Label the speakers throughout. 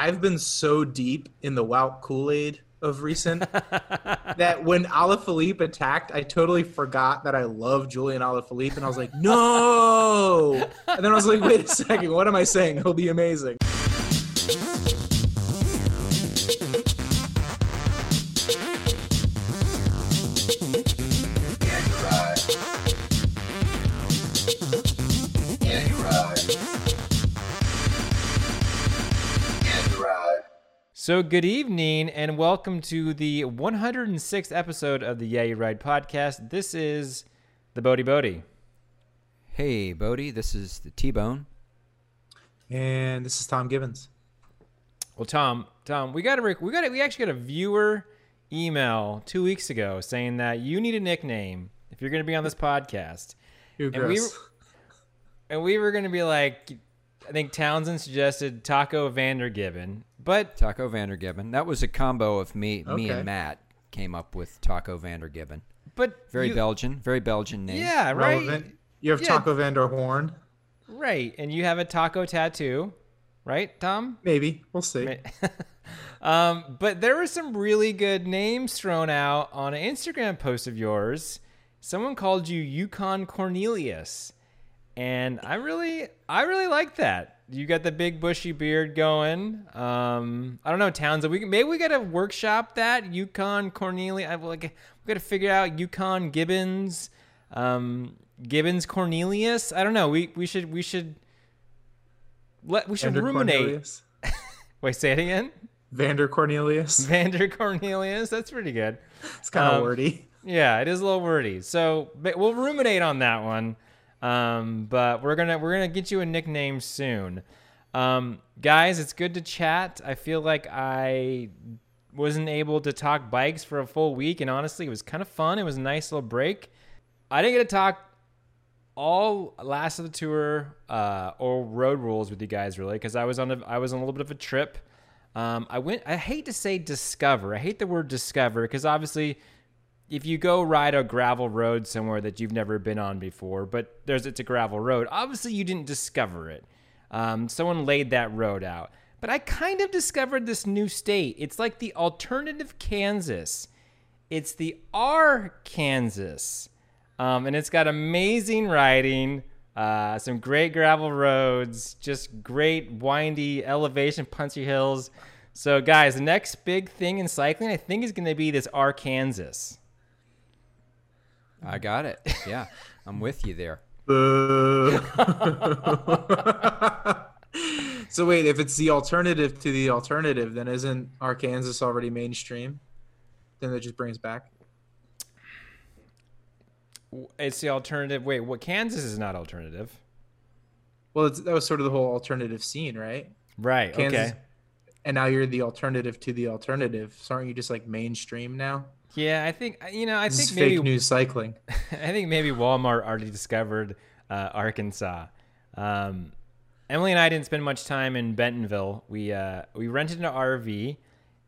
Speaker 1: I've been so deep in the Wout Kool Aid of recent that when Alaphilippe attacked, I totally forgot that I love Julian Alaphilippe, and I was like, no. And then I was like, wait a second, what am I saying? He'll be amazing.
Speaker 2: So, good evening and welcome to the 106th episode of the Yeah You Ride podcast. This is the Boedi Boedi.
Speaker 3: Hey, Boedi, this is the T Bone.
Speaker 1: And this is Tom Gibbons.
Speaker 2: Well, Tom, Tom, we got a we got a, we actually got a viewer email two weeks ago saying that you need a nickname if you're going to be on this podcast.
Speaker 1: You're
Speaker 2: and we were, and we were going to be like, I think Townsend suggested Taco Vandergibbon, but
Speaker 3: Taco Vandergibbon. That was a combo of me, me and Matt came up with Taco Vandergibbon.
Speaker 2: but
Speaker 3: Very
Speaker 2: you-
Speaker 3: Belgian, very Belgian name.
Speaker 2: Yeah, right.
Speaker 1: relevant. You have
Speaker 2: Yeah.
Speaker 1: Taco Van der Hoorn.
Speaker 2: Right, and you have a taco tattoo, right, Tom?
Speaker 1: Maybe. We'll see.
Speaker 2: um, but there were some really good names thrown out on an Instagram post of yours. Someone called you Yukon Cornelius, and I really, I really like that. You got the big bushy beard going. Um, I don't know, Townsend. We maybe we got to workshop that Yukon Cornelius. I like we got to figure out Yukon Gibbons, um, Gibbons Cornelius. I don't know. We we should we should let we should
Speaker 1: Vander
Speaker 2: ruminate.
Speaker 1: Cornelius.
Speaker 2: Wait, say it again.
Speaker 1: Vander Cornelius.
Speaker 2: Vander Cornelius. That's pretty good.
Speaker 1: It's kind of
Speaker 2: Um,
Speaker 1: wordy.
Speaker 2: Yeah, it is a little wordy. So we'll ruminate on that one. Um, but we're gonna we're gonna get you a nickname soon. Um, guys, it's good to chat. I feel like I wasn't able to talk bikes for a full week, and honestly, it was kind of fun. It was a nice little break. I didn't get to talk all last of the tour uh, or road rules with you guys really because I was on a I was on a little bit of a trip. Um, I went. I hate to say discover. I hate the word discover because obviously, if you go ride a gravel road somewhere that you've never been on before, but there's it's a gravel road, obviously you didn't discover it. Um, someone laid that road out. But I kind of discovered this new state. It's like the alternative Kansas. It's the Arkansas. Um, and it's got amazing riding, uh, some great gravel roads, just great windy elevation, punchy hills. So, guys, the next big thing in cycling, I think, is going to be this Arkansas.
Speaker 3: I got it. Yeah, I'm with you there.
Speaker 1: Boo. so wait, if it's the alternative to the alternative, then isn't Arkansas already mainstream? Then that just brings back.
Speaker 2: It's the alternative. Wait, what? Kansas is not alternative.
Speaker 1: Well, it's, that was sort of the whole alternative scene, right?
Speaker 2: Right.
Speaker 1: Kansas,
Speaker 2: Okay.
Speaker 1: And now you're the alternative to the alternative. So aren't you just like mainstream now?
Speaker 2: Yeah, I think you know. I
Speaker 1: This
Speaker 2: think maybe
Speaker 1: fake news cycling.
Speaker 2: I think maybe Walmart already discovered uh, Arkansas. Um, Emily and I didn't spend much time in Bentonville. We uh, we rented an RV,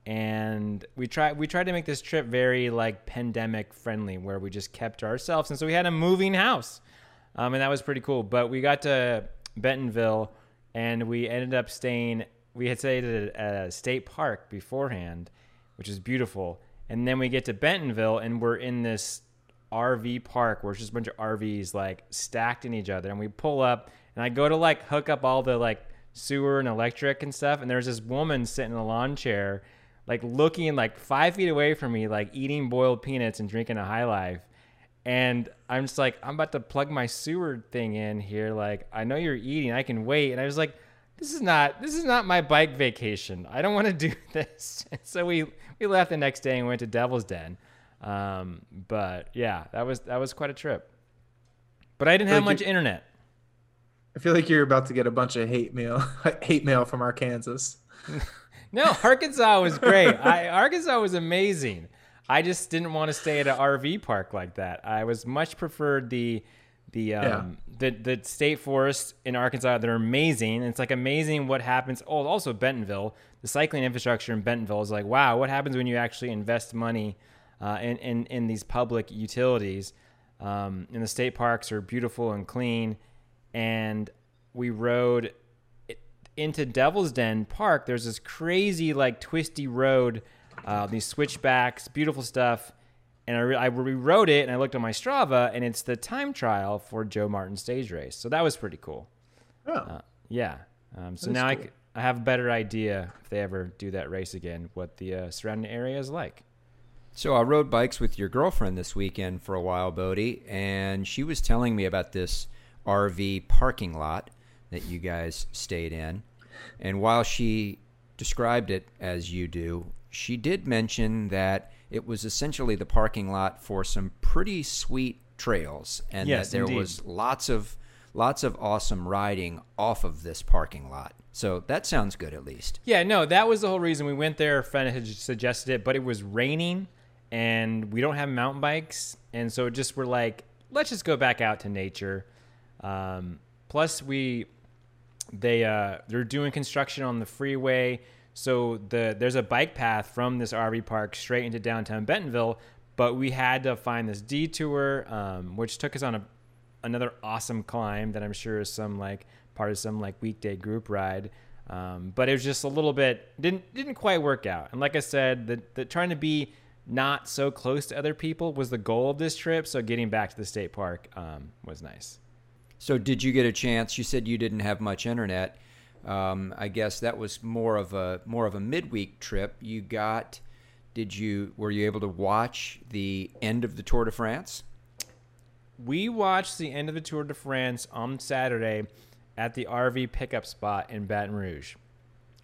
Speaker 2: and we tried we tried to make this trip very like pandemic friendly, where we just kept to ourselves, and so we had a moving house, um, and that was pretty cool. But we got to Bentonville, and we ended up staying. We had stayed at a, at a state park beforehand, which is beautiful. And then we get to Bentonville, and we're in this RV park where it's just a bunch of RVs like stacked in each other. And we pull up, and I go to like hook up all the like sewer and electric and stuff. And there's this woman sitting in a lawn chair, like looking like five feet away from me, like eating boiled peanuts and drinking a high life. And I'm just like, I'm about to plug my sewer thing in here. Like, I know you're eating, I can wait. And I was like, this is not this is not my bike vacation. I don't want to do this. And so we we left the next day and went to Devil's Den. Um, but yeah, that was that was quite a trip. But I didn't have
Speaker 1: Like
Speaker 2: much internet.
Speaker 1: I feel like you're about to get a bunch of hate mail, hate mail from Arkansas.
Speaker 2: No, Arkansas was great. I, Arkansas was amazing. I just didn't want to stay at an RV park like that. I was much preferred the the um, the the state forests in Arkansas. They're amazing. It's like amazing what happens. Oh, also Bentonville. The cycling infrastructure in Bentonville is like wow. What happens when you actually invest money uh, in, in in these public utilities? Um, and the state parks are beautiful and clean. And we rode into Devil's Den Park, there's this crazy like twisty road, uh, these switchbacks, beautiful stuff. And I, re- I rewrote it and I looked on my Strava, and it's the time trial for Joe Martin stage race. So that was pretty cool.
Speaker 1: Oh,
Speaker 2: Uh, yeah. Um, so now I,
Speaker 1: cool.
Speaker 2: c- I have a better idea if they ever do that race again, what the uh, surrounding area is like.
Speaker 3: So I rode bikes with your girlfriend this weekend for a while, Boedi, and she was telling me about this RV parking lot that you guys stayed in. And while she described it as you do, she did mention that it was essentially the parking lot for some pretty sweet trails and
Speaker 2: Yes,
Speaker 3: that there
Speaker 2: indeed.
Speaker 3: was lots of lots of awesome riding off of this parking lot. So that sounds good at least.
Speaker 2: Yeah, no, that was the whole reason we went there. A friend had suggested it, but it was raining and we don't have mountain bikes. And so just we're like, let's just go back out to nature. Um, plus, we they uh, they're doing construction on the freeway, so the there's a bike path from this RV park straight into downtown Bentonville. But we had to find this detour, um, which took us on a another awesome climb that I'm sure is some like part of some like weekday group ride. Um, but it was just a little bit didn't didn't quite work out. And like I said, the, the trying to be not so close to other people was the goal of this trip. So getting back to the state park um, was nice.
Speaker 3: So, did you get a chance? You said you didn't have much internet. Um, I guess that was more of a more of a midweek trip. You got? Did you were you able to watch the end of the Tour de France?
Speaker 2: We watched the end of the Tour de France on Saturday at the RV pickup spot in Baton Rouge.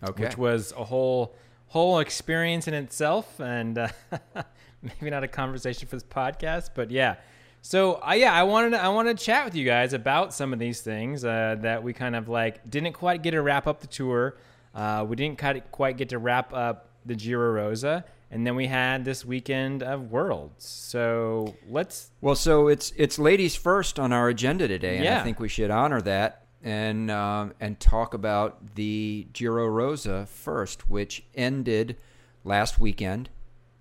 Speaker 3: Okay.
Speaker 2: which was a whole whole experience in itself and uh, maybe not a conversation for this podcast but yeah so uh, yeah i wanted to, i wanted to chat with you guys about some of these things uh, that we kind of like didn't quite get to wrap up the tour uh, we didn't quite quite get to wrap up the giro rosa and then we had this weekend of worlds so let's
Speaker 3: well, so it's it's ladies first on our agenda today, and I think we should honor that and um, and talk about the Giro Rosa first, which ended last weekend.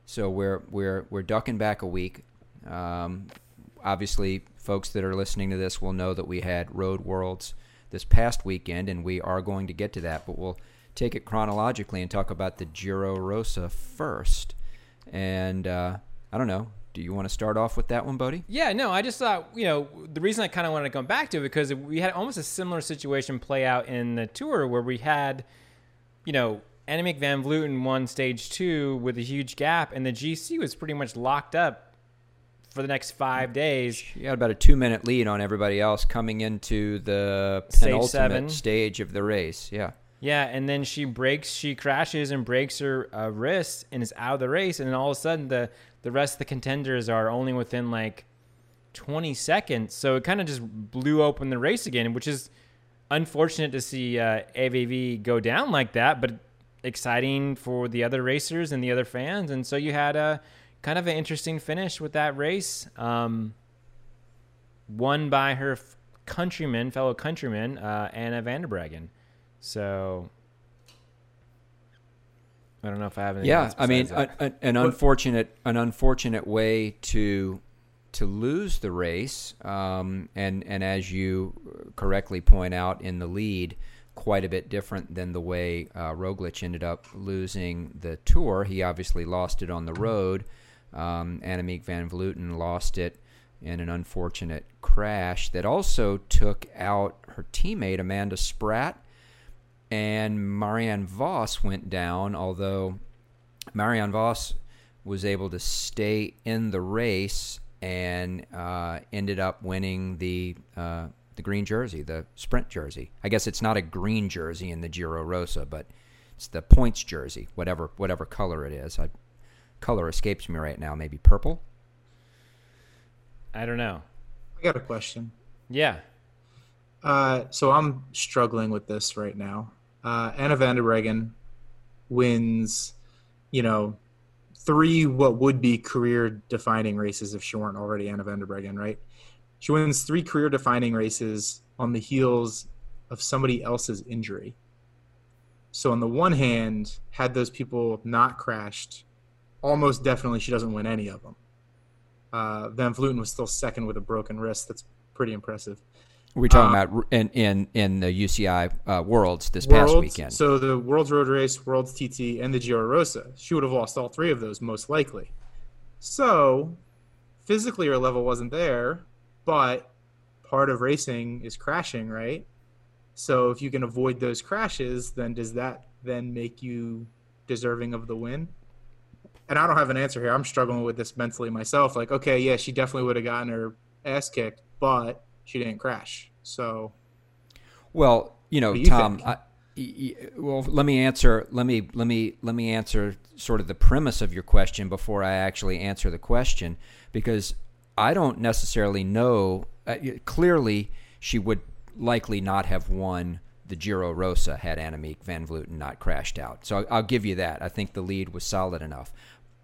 Speaker 3: So we're we're we're ducking back a week. Um, obviously, folks that are listening to this will know that we had Road Worlds this past weekend, and we are going to get to that. But we'll take it chronologically and talk about the Giro Rosa first. And uh, I don't know. Do you want to start off with that one, Boedi?
Speaker 2: Yeah, no, I just thought, you know, the reason I kind of wanted to come back to it because we had almost a similar situation play out in the tour where we had, you know, Annemiek van Vleuten won stage two with a huge gap, and the GC was pretty much locked up for the next five days.
Speaker 3: You got about a two minute lead on everybody else coming into the penultimate stage of the race. Yeah.
Speaker 2: Yeah, and then she breaks, she crashes and breaks her uh, wrist and is out of the race, and then all of a sudden the the rest of the contenders are only within like 20 seconds, so it kind of just blew open the race again, which is unfortunate to see uh, AVV go down like that, but exciting for the other racers and the other fans, and so you had a kind of an interesting finish with that race, um, won by her f- countryman, fellow countryman, uh, Anna van der Breggen. So I don't know if I have any.
Speaker 3: Yeah,
Speaker 2: else
Speaker 3: I mean, a, a, an unfortunate, an unfortunate way to to lose the race, um, and and as you correctly point out in the lead, quite a bit different than the way uh, Roglic ended up losing the tour. He obviously lost it on the road. Um, Annemiek van Vleuten lost it in an unfortunate crash that also took out her teammate Amanda Spratt and Marianne Vos went down, although Marianne Vos was able to stay in the race and uh, ended up winning the uh, the green jersey, the sprint jersey. I guess it's not a green jersey in the Giro Rosa, but it's the points jersey, whatever whatever color it is. I, color escapes me right now. Maybe purple.
Speaker 2: I don't know.
Speaker 1: I got a question.
Speaker 2: Yeah,
Speaker 1: Uh, so I'm struggling with this right now. Uh, Anna van der Breggen wins, you know, three what would be career-defining races if she weren't already Anna van der Breggen, right? She wins three career-defining races on the heels of somebody else's injury. So on the one hand, had those people not crashed, almost definitely she doesn't win any of them. Uh, Van Vleuten was still second with a broken wrist. That's pretty impressive.
Speaker 3: We're talking
Speaker 1: Uh,
Speaker 3: about in in in the UCI uh, Worlds this past weekend.
Speaker 1: So the World's Road Race, World's TT, and the Giro Rosa. She would have lost all three of those most likely. So physically her level wasn't there, but part of racing is crashing, right? So if you can avoid those crashes, then does that then make you deserving of the win? And I don't have an answer here. I'm struggling with this mentally myself. Like, okay, yeah, she definitely would have gotten her ass kicked, but she didn't crash. So
Speaker 3: Well, you know,
Speaker 1: you
Speaker 3: Tom. I, well, let me answer. Let me let me let me answer sort of the premise of your question before I actually answer the question, because I don't necessarily know. Uh, clearly, she would likely not have won the Giro Rosa had Annemiek van Vleuten not crashed out. So I'll give you that. I think the lead was solid enough.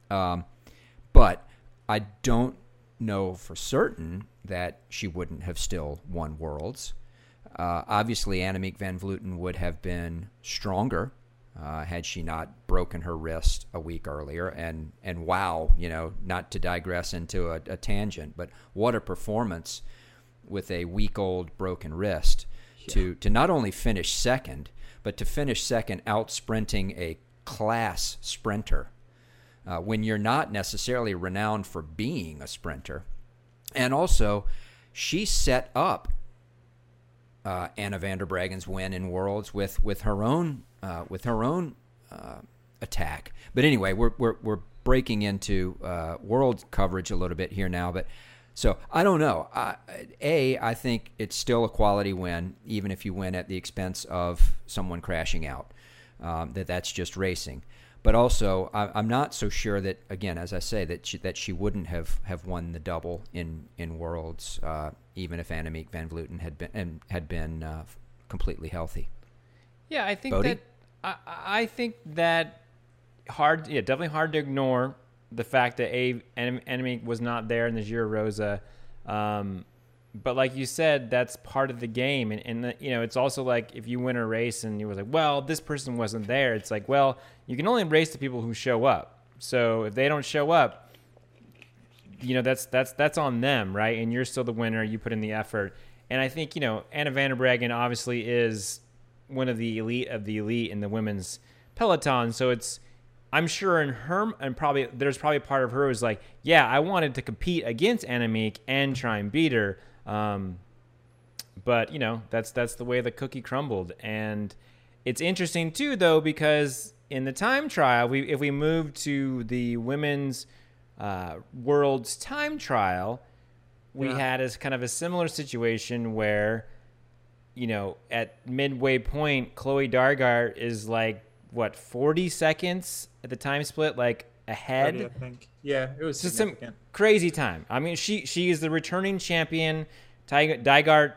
Speaker 3: Um, but I don't know for certain that she wouldn't have still won Worlds. Uh, obviously, Annemiek van Vleuten would have been stronger uh, had she not broken her wrist a week earlier. And and wow, you know, not to digress into a, a tangent, but what a performance with a week old broken wrist to to not only finish second, but to finish second out sprinting a class sprinter uh, when you're not necessarily renowned for being a sprinter. And also, she set up uh, Anna van der Breggen's win in Worlds with with her own uh, with her own uh, attack. But anyway, we're we're we're breaking into uh, World coverage a little bit here now, but. So I don't know. I, a, I think it's still a quality win, even if you win at the expense of someone crashing out. Um, that that's just racing. But also, I, I'm not so sure that again, as I say, that she, that she wouldn't have, have won the double in in Worlds, uh, even if Annemiek van Vleuten had been and had been uh, completely healthy.
Speaker 2: Yeah, I think
Speaker 3: Boedi?
Speaker 2: that I, I think that hard. Yeah, definitely hard to ignore the fact that a enemy was not there in the Giro Rosa. Um, but like you said, that's part of the game, and, and the, you know it's also like if you win a race and you were like, well, this person wasn't there. It's like, well, you can only race the people who show up. So if they don't show up, you know that's that's that's on them, right? And you're still the winner. You put in the effort, and I think you know Anna van der Breggen obviously is one of the elite of the elite in the women's peloton. So it's I'm sure in her and probably there's probably part of her who's like, yeah, I wanted to compete against Annemiek and try and beat her. Um, but you know that's that's the way the cookie crumbled, and it's interesting too though because in the time trial, we if we move to the women's uh, world's time trial, we
Speaker 1: Yeah.
Speaker 2: had as kind of a similar situation where you know, at midway point, Chloe Dygert is like what 40 seconds at the time split, like ahead.
Speaker 1: 30, I think. Yeah, it was
Speaker 2: just some crazy time. I mean, she she is the returning champion. Dygert,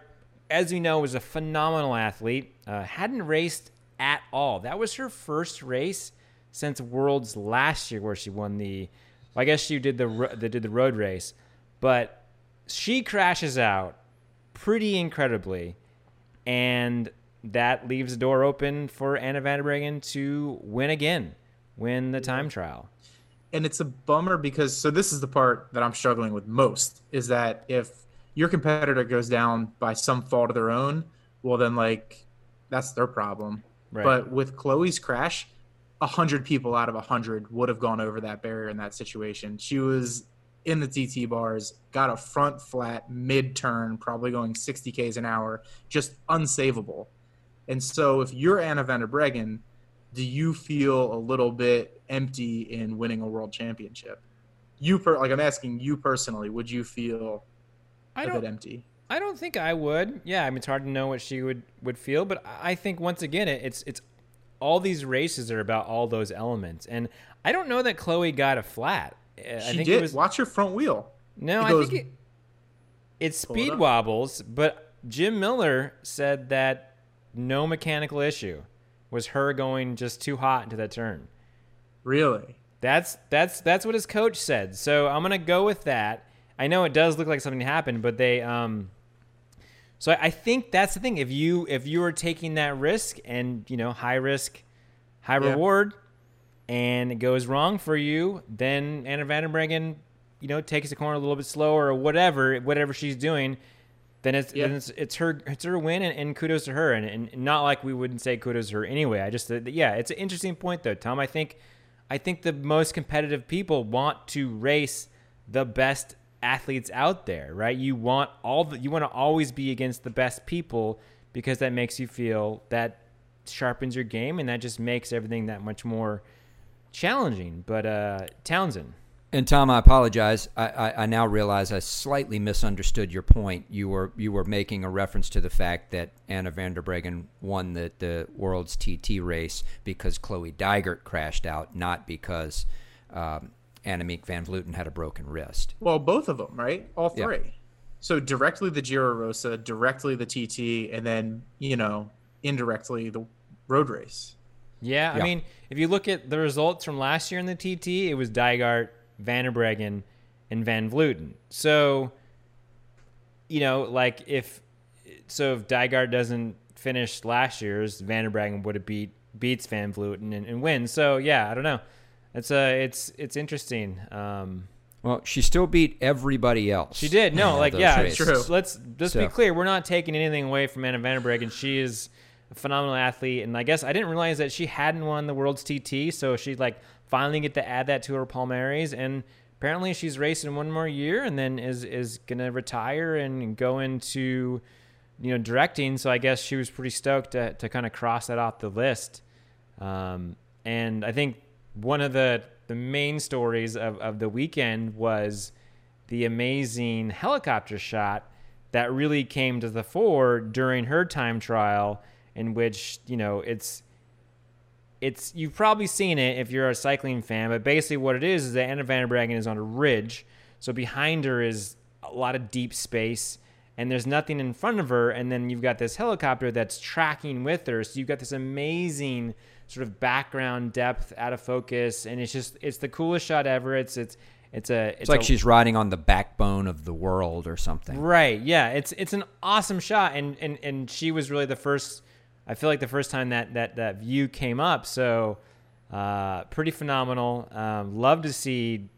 Speaker 2: as we know, was a phenomenal athlete. Uh, hadn't raced at all. That was her first race since Worlds last year, where she won the. I guess she did the the did the road race, but she crashes out pretty incredibly, and that leaves the door open for Anna van der Breggen to win again, win the time trial.
Speaker 1: And it's a bummer because so this is the part that I'm struggling with most is that if your competitor goes down by some fault of their own, well then like that's their problem.
Speaker 2: Right.
Speaker 1: But with Chloe's crash, a hundred people out of a hundred would have gone over that barrier in that situation. She was in the TT bars, got a front flat mid turn, probably going 60 k's an hour, just unsavable. And so if you're Anna van der Breggen, do you feel a little bit empty in winning a world championship? You per like I'm asking you personally, would you feel
Speaker 2: I
Speaker 1: a bit empty?
Speaker 2: I don't think I would. Yeah, I mean it's hard to know what she would would feel, but I think once again it, it's it's all these races are about all those elements, and I don't know that Chloe got a flat. I
Speaker 1: She
Speaker 2: think
Speaker 1: did.
Speaker 2: it was
Speaker 1: Watch your front wheel.
Speaker 2: no.
Speaker 1: it
Speaker 2: I
Speaker 1: goes-
Speaker 2: think it,
Speaker 1: it
Speaker 2: speed
Speaker 1: up.
Speaker 2: wobbles, but Jim Miller said that no mechanical issue was her going just too hot into that turn.
Speaker 1: Really?
Speaker 2: That's that's that's what his coach said. So I'm gonna go with that. I know it does look like something happened, but they um. So I think that's the thing. If you if you are taking that risk and you know high risk, high
Speaker 1: Yeah.
Speaker 2: reward, and it goes wrong for you, then Anna van der Breggen, you know, takes the corner a little bit slower or whatever whatever she's doing. Then it's
Speaker 1: Yeah.
Speaker 2: then it's, it's her it's her win, and, and kudos to her. And, and not like we wouldn't say kudos to her anyway. I just yeah, it's an interesting point though, Tom. I think I think the most competitive people want to race the best athletes out there, right? You want all the, you want to always be against the best people because that makes you feel that sharpens your game and that just makes everything that much more challenging. But uh Townsend,
Speaker 3: And Tom, I apologize. I, I, I now realize I slightly misunderstood your point. You were you were making a reference to the fact that Anna van der Breggen won the, the world's TT race because Chloe Dygert crashed out, not because um, Annemiek van Vleuten had a broken wrist.
Speaker 1: Well, both of them, right? All
Speaker 3: Yeah.
Speaker 1: three. So directly the Giro Rosa, directly the TT, and then you know indirectly the road race.
Speaker 2: Yeah, I mean, if you look at the results from last year in the TT, it was Dygert, Van der Breggen, and Van Vleuten. So, you know, like if so, if Dygert doesn't finish last year's, Van der Breggen would have beat beats Van Vleuten and, and wins. So yeah, I don't know. It's uh, it's it's interesting. Um,
Speaker 3: Well, she still beat everybody else.
Speaker 2: she did no, like yeah,
Speaker 3: races.
Speaker 1: True.
Speaker 2: let's just be clear. We're not taking anything away from Anna Van der Breggen. She is a phenomenal athlete, and I guess I didn't realize that she hadn't won the world's TT, so she like finally get to add that to her palmares, and apparently she's racing one more year, and then is is gonna retire and go into you know directing. So I guess she was pretty stoked to to kind of cross that off the list. Um, and I think one of the the main stories of, of the weekend was the amazing helicopter shot that really came to the fore during her time trial in which you know it's it's you've probably seen it if you're a cycling fan but basically what it is is that Anna van der Breggen is on a ridge so behind her is a lot of deep space and there's nothing in front of her and then you've got this helicopter that's tracking with her so you've got this amazing sort of background depth out of focus and it's just it's the coolest shot ever it's it's it's a it's,
Speaker 3: It's like
Speaker 2: a,
Speaker 3: she's riding on the backbone of the world or something.
Speaker 2: Right. Yeah. It's it's an awesome shot, and and and she was really the first. I feel like the first time that that that view came up. So, uh, pretty phenomenal. Um, love to see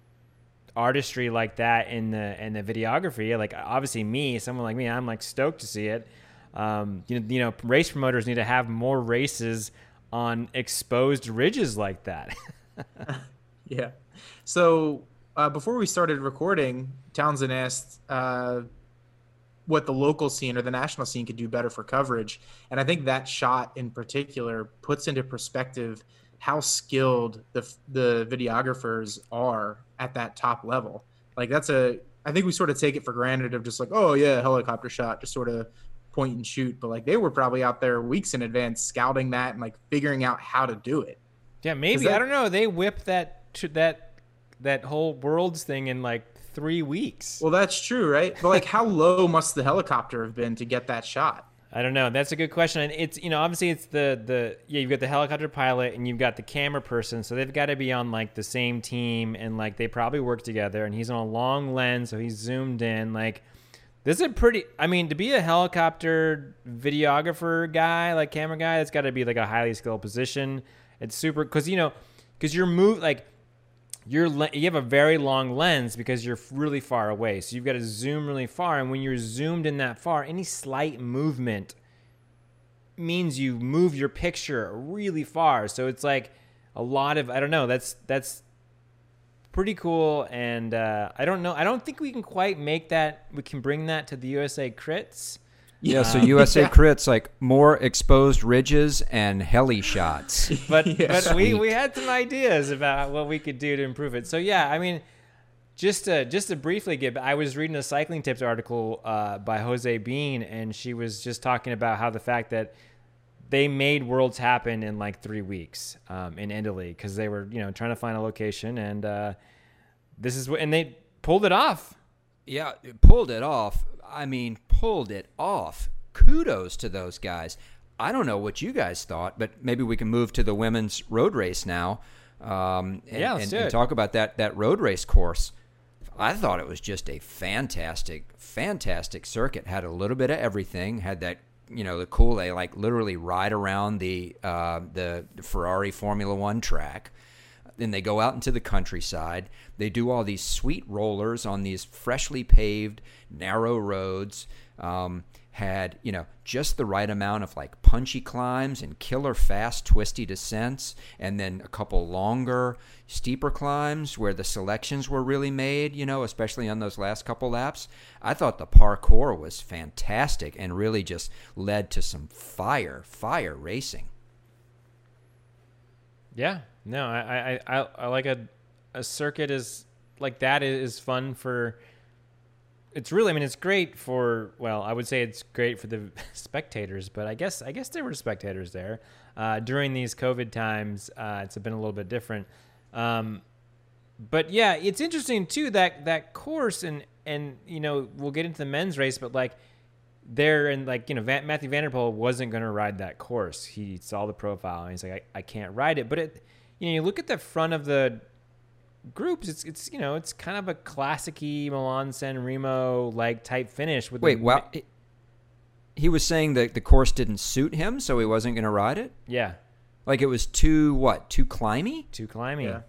Speaker 2: artistry like that in the in the videography. Like obviously me, someone like me, I'm like stoked to see it. Um, you know, you know, race promoters need to have more races on exposed ridges like that.
Speaker 1: Yeah. So uh, before we started recording, Townsend asked uh, what the local scene or the national scene could do better for coverage, and I think that shot in particular puts into perspective how skilled the the videographers are at that top level. Like that's a I think we sort of take it for granted of just like oh yeah helicopter shot just sort of point and shoot, but like they were probably out there weeks in advance scouting that and like figuring out how to do it.
Speaker 2: Yeah, maybe
Speaker 1: that-
Speaker 2: I don't know. They whipped that to that that whole worlds thing in like three weeks.
Speaker 1: Well, that's true, right? But like, how low must the helicopter have been to get that shot?
Speaker 2: I don't know. That's a good question. And it's you know obviously it's the the yeah you've got the helicopter pilot and you've got the camera person, so they've got to be on like the same team and like they probably work together. And he's on a long lens, so he's zoomed in. Like this is a pretty. I mean, to be a helicopter videographer guy, like camera guy, that's got to be like a highly skilled position. It's super because you know because you're move like you're you have a very long lens because you're really far away. So you've got to zoom really far, and when you're zoomed in that far, any slight movement means you move your picture really far. So it's like a lot of I don't know. That's that's pretty cool, and uh, I don't know. I don't think we can quite make that. We can bring that to the USA crits.
Speaker 3: Yeah, so USA crits like more exposed ridges and heli shots.
Speaker 2: but
Speaker 1: Yeah.
Speaker 2: but we, we had some ideas about what we could do to improve it. So yeah, I mean, just to just to briefly get, I was reading a cycling tips article uh, by Jose Been, and she was just talking about how the fact that they made worlds happen in like three weeks um, in Italy because they were you know trying to find a location, and uh, this is what and they pulled it off.
Speaker 3: Yeah, it pulled it off. I mean, pulled it off. Kudos to those guys. I don't know what you guys thought, but maybe we can move to the women's road race now. Um, and,
Speaker 2: Yeah, let's
Speaker 3: and,
Speaker 2: do
Speaker 3: and talk about that that road race course. I thought it was just a fantastic, fantastic circuit. Had a little bit of everything. Had that you know the cool A like literally ride around the uh, the Ferrari Formula One track. Then they go out into the countryside. They do all these sweet rollers on these freshly paved, narrow roads. Um, had you know just the right amount of like punchy climbs and killer fast twisty descents and then a couple longer steeper climbs where the selections were really made you know especially on those last couple laps i thought the parcours was fantastic and really just led to some fire fire racing
Speaker 2: Yeah, no, I I, I, I like a a circuit is like that is fun for. It's really, I mean, it's great for. Well, I would say it's great for the spectators, but I guess I guess there were spectators there uh, during these COVID times. Uh, it's been a little bit different, um, but yeah, it's interesting too that that course and and you know we'll get into the men's race, but like there and like you know Van, Mathieu van der Poel wasn't going to ride that course. He saw the profile and he's like, I, I can't ride it. But it, you know, you look at the front of the groups. It's it's you know it's kind of a classicy Milan San Remo like type finish with
Speaker 3: wait
Speaker 2: the,
Speaker 3: well he was saying that the course didn't suit him so he wasn't going to ride it
Speaker 2: yeah
Speaker 3: like it was too what too climby
Speaker 2: too climbing,
Speaker 1: Yeah.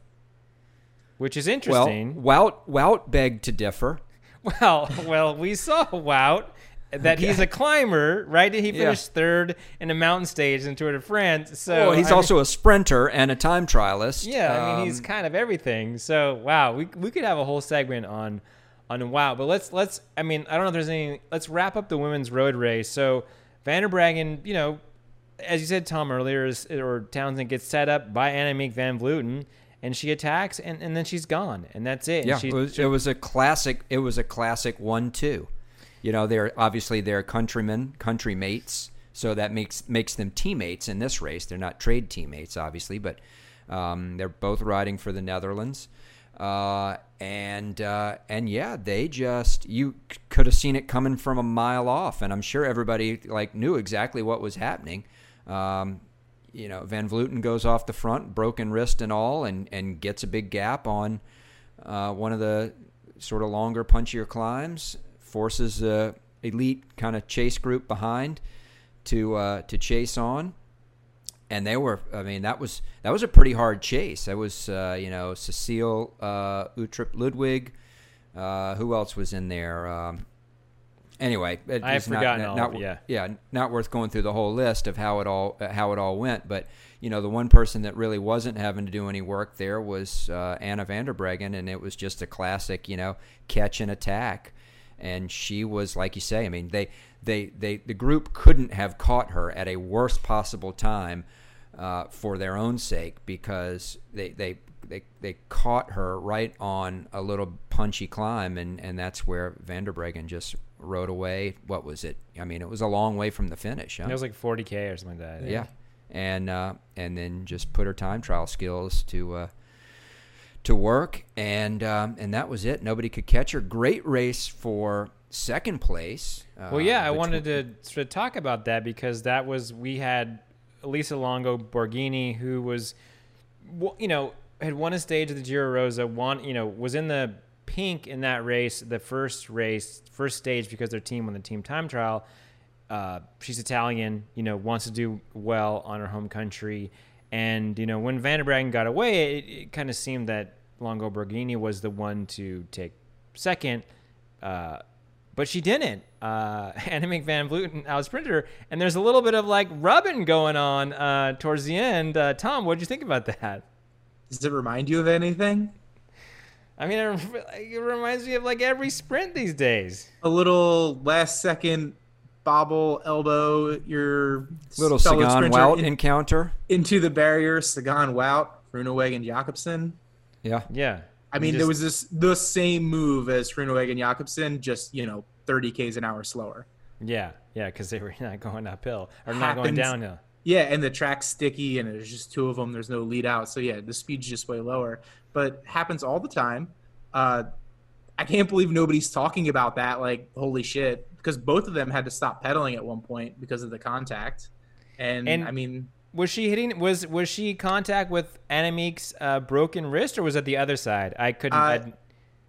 Speaker 2: which is
Speaker 3: well
Speaker 2: interesting.
Speaker 3: wout wout begged to differ
Speaker 2: Well, well, we saw Wout that he's a climber, right? He
Speaker 3: Yeah.
Speaker 2: finished third in a mountain stage in Tour de France. So
Speaker 3: well, he's
Speaker 2: I mean-
Speaker 3: also a sprinter and a time trialist.
Speaker 2: Yeah, I mean he's
Speaker 3: Um,
Speaker 2: kind of everything. So wow, we we could have a whole segment on on Wout. But let's let's I mean I don't know if there's any. Let's wrap up the women's road race. So Van der Breggen, you know, as you said, Tom earlier, is, or Townsend gets set up by Annemiek van Vleuten, and she attacks, and, and then she's gone, and that's it. And
Speaker 3: yeah,
Speaker 2: she,
Speaker 3: it was, it was a classic. It was a classic one-two. You know, they're obviously they're countrymen, country mates, so that makes makes them teammates in this race. They're not trade teammates, obviously, but um, they're both riding for the Netherlands. Uh, and uh, and yeah, they just you c- could have seen it coming from a mile off, and I'm sure everybody like knew exactly what was happening. Um, you know, Van Vleuten goes off the front, broken wrist and all, and and gets a big gap on uh, one of the sort of longer, punchier climbs. Forces the elite kind of chase group behind to uh, to chase on. And they were i mean that was that was a pretty hard chase. That was uh, you know cecile uh, uttrup ludwig uh, who else was in there? Um, anyway it-
Speaker 2: I have
Speaker 3: not-
Speaker 2: forgotten
Speaker 3: not,
Speaker 2: all
Speaker 3: not,
Speaker 2: it, yeah.
Speaker 3: yeah not worth going through the whole list of how it all uh, how it all went. But you know the one person that really wasn't having to do any work there was uh, anna van der breggen and it was just a classic you know catch and attack and she was like you say i mean they they, they the group couldn't have caught her at a worst possible time uh, for their own sake because they, they they they caught her right on a little punchy climb and, and that's where Van der Breggen just rode away. What was it? I mean, it was a long way from the finish. Huh?
Speaker 2: it was like 40k or something like that.
Speaker 3: yeah, and uh, and then just put her time trial skills to uh, to work, and um, and that was it. Nobody could catch her. Great race for second place. Uh,
Speaker 2: Well, yeah, I wanted to sort of talk about that because that was we had Elisa Longo Borghini, who was, you know, had won a stage of the Giro Rosa, won, you know, was in the pink in that race, the first race, first stage because their team won the team time trial. Uh, she's Italian, you know, wants to do well on her home country. And, you know, when Van der Breggen got away, it, it kind of seemed that Longo Borghini was the one to take second. Uh, but she didn't. Uh, Annemiek van Vleuten outsprinted her, and there's a little bit of like rubbing going on uh, towards the end. Uh, Tom, what would you think about that?
Speaker 1: Does it remind you of anything?
Speaker 2: I mean, it, it reminds me of like every sprint these days.
Speaker 1: A little last second bobble elbow your
Speaker 3: little
Speaker 1: fellow
Speaker 3: Sagan
Speaker 1: sprinter
Speaker 3: Wout
Speaker 1: in-
Speaker 3: encounter.
Speaker 1: into the barrier. Sagan Wout, Groenewegen, Jakobsen.
Speaker 3: Yeah,
Speaker 2: Yeah.
Speaker 1: I mean,
Speaker 2: just-
Speaker 1: there was this the same move as Groenewegen, Jakobsen, just you know, 30 k's an hour slower.
Speaker 2: Yeah, yeah, because they were not going uphill or not going downhill.
Speaker 1: Yeah, and the track's sticky, and there's just two of them. There's no lead out, so yeah, the speed's just way lower. But happens all the time. Uh, I can't believe nobody's talking about that. Like, holy shit, because both of them had to stop pedaling at one point because of the contact. And,
Speaker 2: And-
Speaker 1: I mean,
Speaker 2: Was she hitting? Was was she contact with Annemiek's uh, broken wrist, or was it the other side? I couldn't.
Speaker 1: Uh,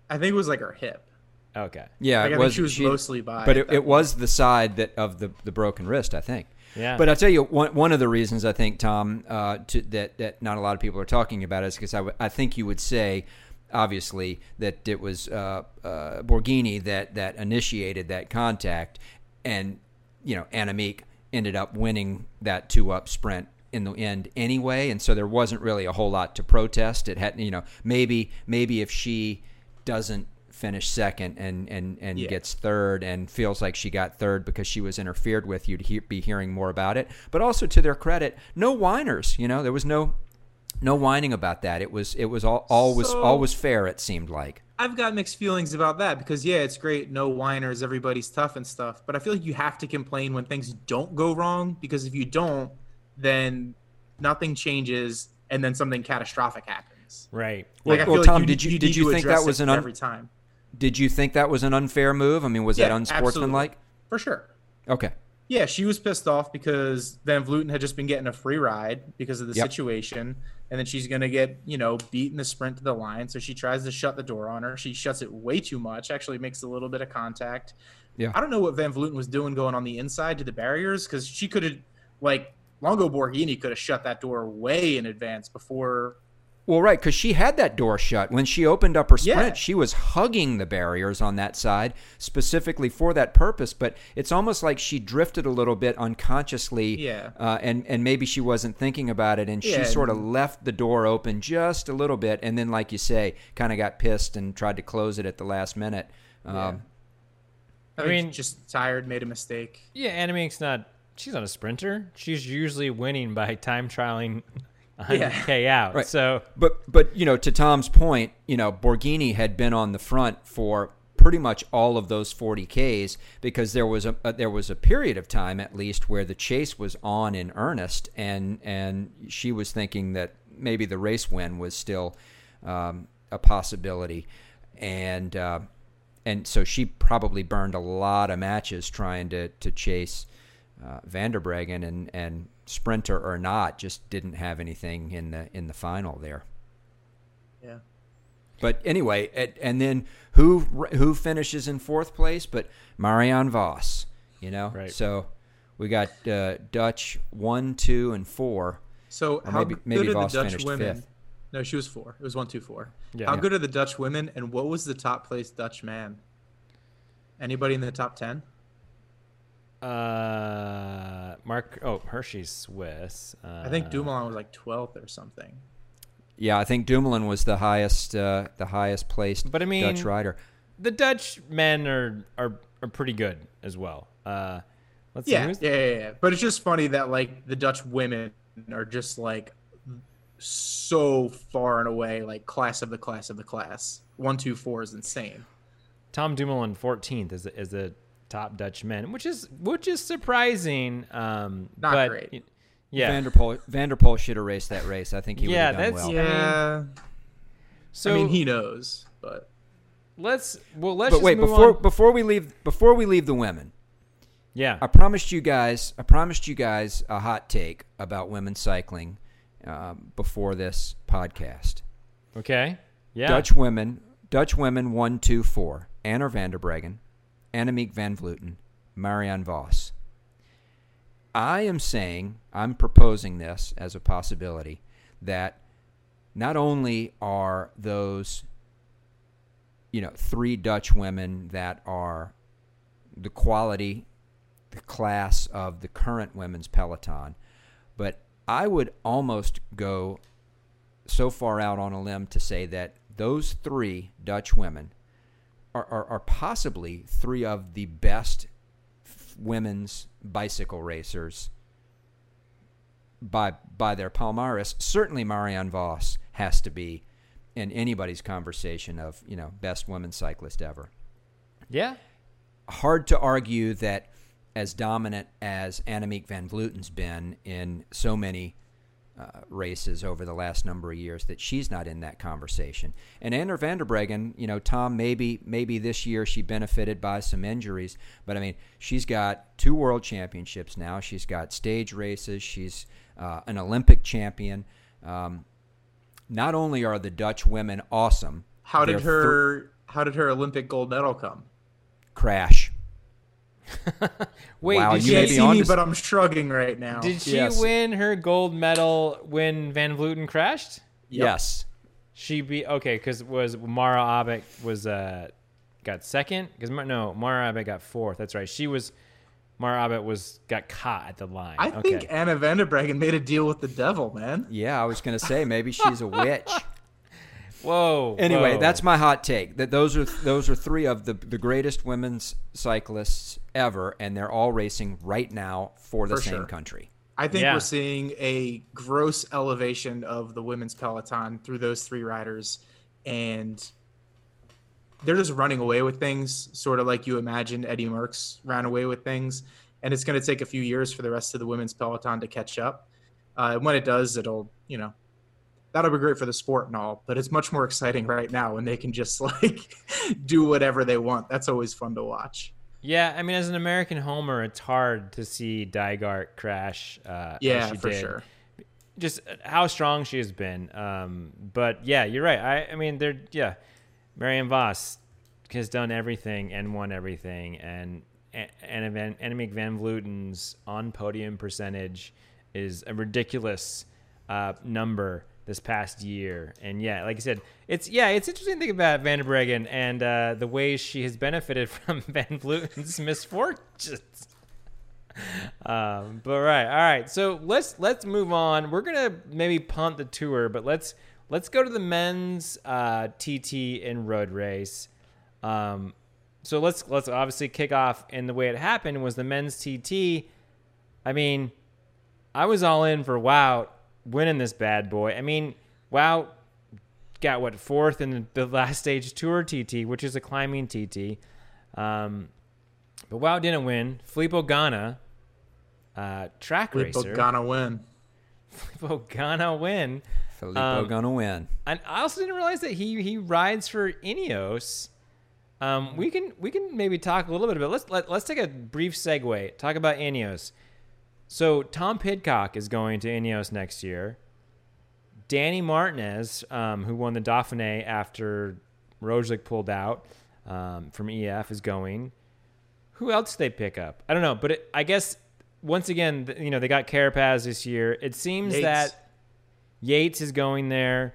Speaker 2: I'd-
Speaker 1: think it was like her hip.
Speaker 2: okay.
Speaker 3: yeah.
Speaker 1: Like,
Speaker 3: it
Speaker 1: I
Speaker 3: was.
Speaker 1: think she was mostly by.
Speaker 3: but it, it was the side that of the the broken wrist. I think
Speaker 2: Yeah.
Speaker 3: But I'll tell you one one of the reasons I think Tom uh, to, that that not a lot of people are talking about is because I, w- I think you would say obviously that it was uh, uh, Borghini that that initiated that contact, and you know Annemiek ended up winning that two up sprint in the end anyway, and so there wasn't really a whole lot to protest. It had you know maybe maybe if she doesn't finish second and and and
Speaker 1: Yeah.
Speaker 3: gets third and feels like she got third because she was interfered with, you'd he- be hearing more about it. But also to their credit, no whiners. You know, there was no no whining about that. It was it was all all was
Speaker 1: So-
Speaker 3: all was fair. It seemed like.
Speaker 1: I've got mixed feelings about that because yeah, it's great, no whiners, everybody's tough and stuff. But I feel like you have to complain when things don't go wrong because if you don't, then nothing changes and then something catastrophic happens.
Speaker 2: right.
Speaker 3: Well,
Speaker 1: Like, I
Speaker 3: well,
Speaker 1: feel like
Speaker 3: Tom,
Speaker 1: you-
Speaker 3: did you,
Speaker 1: you
Speaker 3: did you think that was an un,
Speaker 1: every time
Speaker 3: did you think that was an unfair move? I mean, was that
Speaker 1: Yeah,
Speaker 3: unsportsmanlike?
Speaker 1: for sure?
Speaker 3: Okay.
Speaker 1: Yeah, she was pissed off because Van Vleuten had just been getting a free ride because of the
Speaker 3: Yep.
Speaker 1: situation, and then she's gonna get you know beat in the sprint to the line. So she tries to shut the door on her. She shuts it way too much. Actually, makes a little bit of contact.
Speaker 3: Yeah.
Speaker 1: I don't know what Van Vleuten was doing going on the inside to the barriers because she could have like Longo Borghini could have shut that door way in advance before.
Speaker 3: Well, right, because she had that door shut. When she opened up her sprint,
Speaker 1: Yeah.
Speaker 3: she was hugging the barriers on that side specifically for that purpose. But it's almost like she drifted a little bit unconsciously,
Speaker 1: Yeah.
Speaker 3: uh, and and maybe she wasn't thinking about it, and she
Speaker 1: Yeah.
Speaker 3: sort of left the door open just a little bit, and then, like you say, kind of got pissed and tried to close it at the last minute. Um,
Speaker 1: Yeah. I,
Speaker 2: I
Speaker 1: mean,
Speaker 2: mean-
Speaker 1: just tired, made a mistake.
Speaker 2: Yeah, Annemiek's not. She's not a sprinter. She's usually winning by time trialing 100k out.
Speaker 3: Right.
Speaker 2: So
Speaker 3: But but you know, to Tom's point, you know, Borghini had been on the front for pretty much all of those 40 Ks because there was a, a there was a period of time at least where the chase was on in earnest, and and she was thinking that maybe the race win was still um, a possibility, and uh, and so she probably burned a lot of matches trying to to chase uh, and and sprinter or not just didn't have anything in the in the final there.
Speaker 1: Yeah.
Speaker 3: But anyway, and, and then who who finishes in fourth place? But Marianne Vos, you know.
Speaker 2: Right.
Speaker 3: So we got uh, Dutch one, two, and four.
Speaker 1: So
Speaker 3: Or
Speaker 1: how
Speaker 3: maybe-
Speaker 1: good
Speaker 3: maybe
Speaker 1: are
Speaker 3: Vos
Speaker 1: the Dutch women?
Speaker 3: fifth.
Speaker 1: No, she was four. It was one, two, four.
Speaker 2: Yeah.
Speaker 1: how
Speaker 2: Yeah.
Speaker 1: good are the Dutch women, and what was the top place Dutch man? Anybody in the top ten?
Speaker 2: Uh, Mark. Oh, Hirschi's Swiss. Uh,
Speaker 1: I think Dumoulin was like twelfth or something.
Speaker 3: Yeah, I think Dumoulin was the highest uh, the highest placed
Speaker 2: But I mean-
Speaker 3: Dutch rider.
Speaker 2: the Dutch men are are are pretty good as well. Uh, let's see.
Speaker 1: Yeah,
Speaker 2: who's-
Speaker 1: yeah, yeah, yeah. But it's just funny that like the Dutch women are just like so far and away like class of the class of the class. One, two, four is insane.
Speaker 2: Tom Dumoulin 14th is is the top Dutch men, which is which is surprising. Um,
Speaker 1: Not
Speaker 2: but,
Speaker 1: great.
Speaker 2: Yeah.
Speaker 3: van der Poel Vanderpool should have raced that race. I think he would
Speaker 2: Yeah,
Speaker 3: have done
Speaker 2: that's-
Speaker 3: well.
Speaker 1: Yeah,
Speaker 2: so
Speaker 1: I mean he knows, but
Speaker 2: let's well let's
Speaker 3: But
Speaker 2: just
Speaker 3: wait,
Speaker 2: move
Speaker 3: before
Speaker 2: on.
Speaker 3: before we leave before we leave the women,
Speaker 2: yeah.
Speaker 3: I promised you guys. I promised you guys a hot take about women's cycling um, before this podcast.
Speaker 2: Okay. Yeah.
Speaker 3: Dutch women, Dutch women, one, two, four. Anna van der Breggen, Annemiek van Vleuten, Marianne Vos. I am saying, I'm proposing this as a possibility that not only are those, you know, three Dutch women that are the quality, the class of the current women's peloton, but I would almost go so far out on a limb to say that those three Dutch women are, are, are possibly three of the best f- women's bicycle racers by by their palmares. Certainly, Marianne Vos has to be in anybody's conversation of you know best women cyclist ever
Speaker 2: yeah.
Speaker 3: hard to argue that as dominant as Annemiek van Vleuten's been in so many uh, races over the last number of years that she's not in that conversation. And Anna van der Breggen, you know, Tom, maybe maybe this year she benefited by some injuries, but I mean, she's got two world championships now. She's got stage races. She's uh, an Olympic champion. Um, not only are the Dutch women awesome,
Speaker 1: how did her how did her Olympic gold medal come?
Speaker 3: crash?
Speaker 2: Wait,
Speaker 3: Wow,
Speaker 2: did
Speaker 3: you
Speaker 2: she,
Speaker 3: may
Speaker 1: see me, but I'm shrugging right now.
Speaker 2: did she
Speaker 3: Yes.
Speaker 2: win her gold medal when Van Vleuten crashed?
Speaker 1: Yep.
Speaker 3: Yes.
Speaker 2: She be okay because was Mara Abbott was uh got second because no Mara Abbott got fourth. That's right. She was Mara Abbott was got caught at the line.
Speaker 1: I
Speaker 2: okay.
Speaker 1: think Anna van der Breggen made a deal with the devil, man.
Speaker 3: Yeah, I was going to say maybe she's a witch.
Speaker 2: Whoa.
Speaker 3: Anyway,
Speaker 2: whoa.
Speaker 3: that's my hot take. That those are those are three of the the greatest women's cyclists ever, and they're all racing right now for the
Speaker 1: For
Speaker 3: same
Speaker 1: sure.
Speaker 3: country.
Speaker 1: I think
Speaker 2: Yeah.
Speaker 1: we're seeing a gross elevation of the women's peloton through those three riders, and they're just running away with things, sort of like you imagined Eddie Merckx ran away with things. And it's going to take a few years for the rest of the women's peloton to catch up. Uh, and when it does, it'll you know that'll be great for the sport and all. But it's much more exciting right now when they can just like do whatever they want. That's always fun to watch.
Speaker 2: Yeah, I mean, as an American homer, it's hard to see Dygert crash. Uh,
Speaker 1: Yeah,
Speaker 2: she
Speaker 1: for
Speaker 2: did.
Speaker 1: sure.
Speaker 2: Just how strong she has been. Um, but yeah, you're right. I, I mean, they're yeah, Marianne Vos has done everything and won everything, and and Van, Annemiek van Vleuten's on podium percentage is a ridiculous uh, number this past year. And yeah, like I said, it's yeah, it's interesting to think about Van der Breggen and uh, the ways she has benefited from Van Vleuten's misfortunes. Um, but right, all right. So let's let's move on. We're gonna maybe punt the tour, but let's let's go to the men's uh, TT and road race. Um, so let's let's obviously kick off. And the way it happened was the men's TT. I mean, I was all in for Wow winning this bad boy. I mean, Wow got what fourth in the last stage tour TT, which is a climbing TT. Um, but Wow didn't win. Filippo Ganna, uh, track
Speaker 1: Filippo
Speaker 2: racer.
Speaker 1: gonna win.
Speaker 2: Filippo Ganna win.
Speaker 3: Filippo
Speaker 2: Um,
Speaker 3: gonna win.
Speaker 2: And I also didn't realize that he he rides for Ineos. Um, we can we can maybe talk a little bit about let's let, let's take a brief segue. Talk about Ineos. So Tom Pidcock is going to Ineos next year. Danny Martinez, um, who won the Dauphiné after Roglic pulled out um, from EF, is going. Who else they pick up? I don't know, but it, I guess once again, you know, they got Carapaz this year. It seems
Speaker 1: Yates.
Speaker 2: that Yates is going there.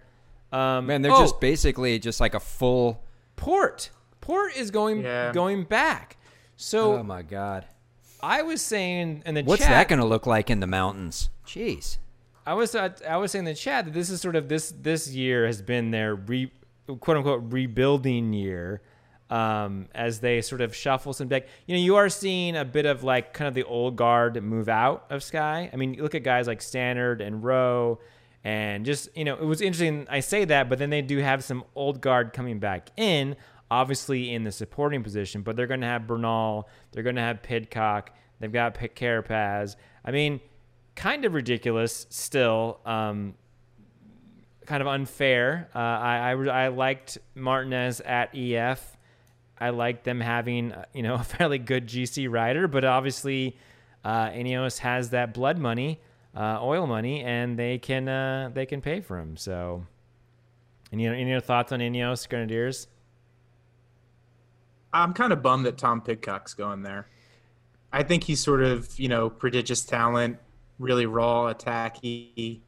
Speaker 2: Um,
Speaker 3: Man, they're
Speaker 2: oh,
Speaker 3: just basically just like a full.
Speaker 2: Porte. Porte is going
Speaker 1: Yeah.
Speaker 2: going back. So
Speaker 3: Oh my god,
Speaker 2: I was saying in the
Speaker 3: what's
Speaker 2: chat,
Speaker 3: that going to look like in the mountains? Jeez.
Speaker 2: I was uh, I was saying in the chat that this is sort of this this year has been their re, quote unquote rebuilding year um, as they sort of shuffle some deck. You know, you are seeing a bit of like kind of the old guard move out of Sky. I mean, you look at guys like Stannard and Rowe, and just you know, it was interesting. I say that, but then they do have some old guard coming back in, obviously in the supporting position. But they're going to have Bernal, they're going to have Pidcock, they've got Carapaz. I mean, kind of ridiculous still. Um, kind of unfair. Uh, I, I I liked Martinez at EF. I liked them having uh, you know a fairly good GC rider, but obviously uh, Ineos has that blood money, uh, oil money, and they can uh, they can pay for him. So, any any other thoughts on Ineos Grenadiers?
Speaker 1: I'm kind of bummed that Tom Pidcock's going there. I think he's sort of, you know, prodigious talent, really raw, attacky,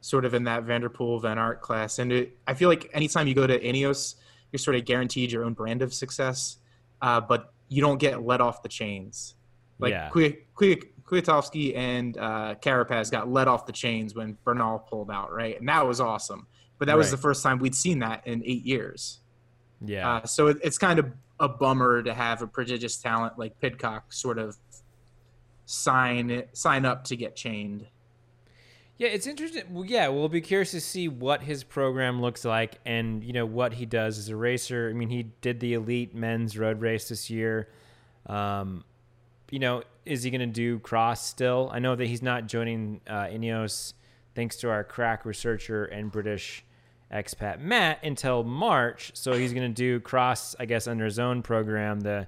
Speaker 1: sort of in that van der Poel, Van Aert class. And it, I feel like anytime you go to Ineos, you're sort of guaranteed your own brand of success, uh, but you don't get let off the chains. Like
Speaker 2: Yeah.
Speaker 1: Kwi- Kwi- Kwiatkowski and uh, Carapaz got let off the chains when Bernal pulled out, right? And that was awesome. But that was the first time we'd seen that in eight years.
Speaker 2: Yeah,
Speaker 1: Uh, so it, it's kind of a bummer to have a prodigious talent like Pidcock sort of sign sign up to get chained.
Speaker 2: Yeah, it's interesting. Well, yeah, we'll be curious to see what his program looks like and, you know, what he does as a racer. I mean, he did the elite men's road race this year. Um, you know, is he going to do cross still? I know that he's not joining uh, Ineos thanks to our crack researcher and British expat Matt until March. So he's going to do cross, I guess, under his own program, the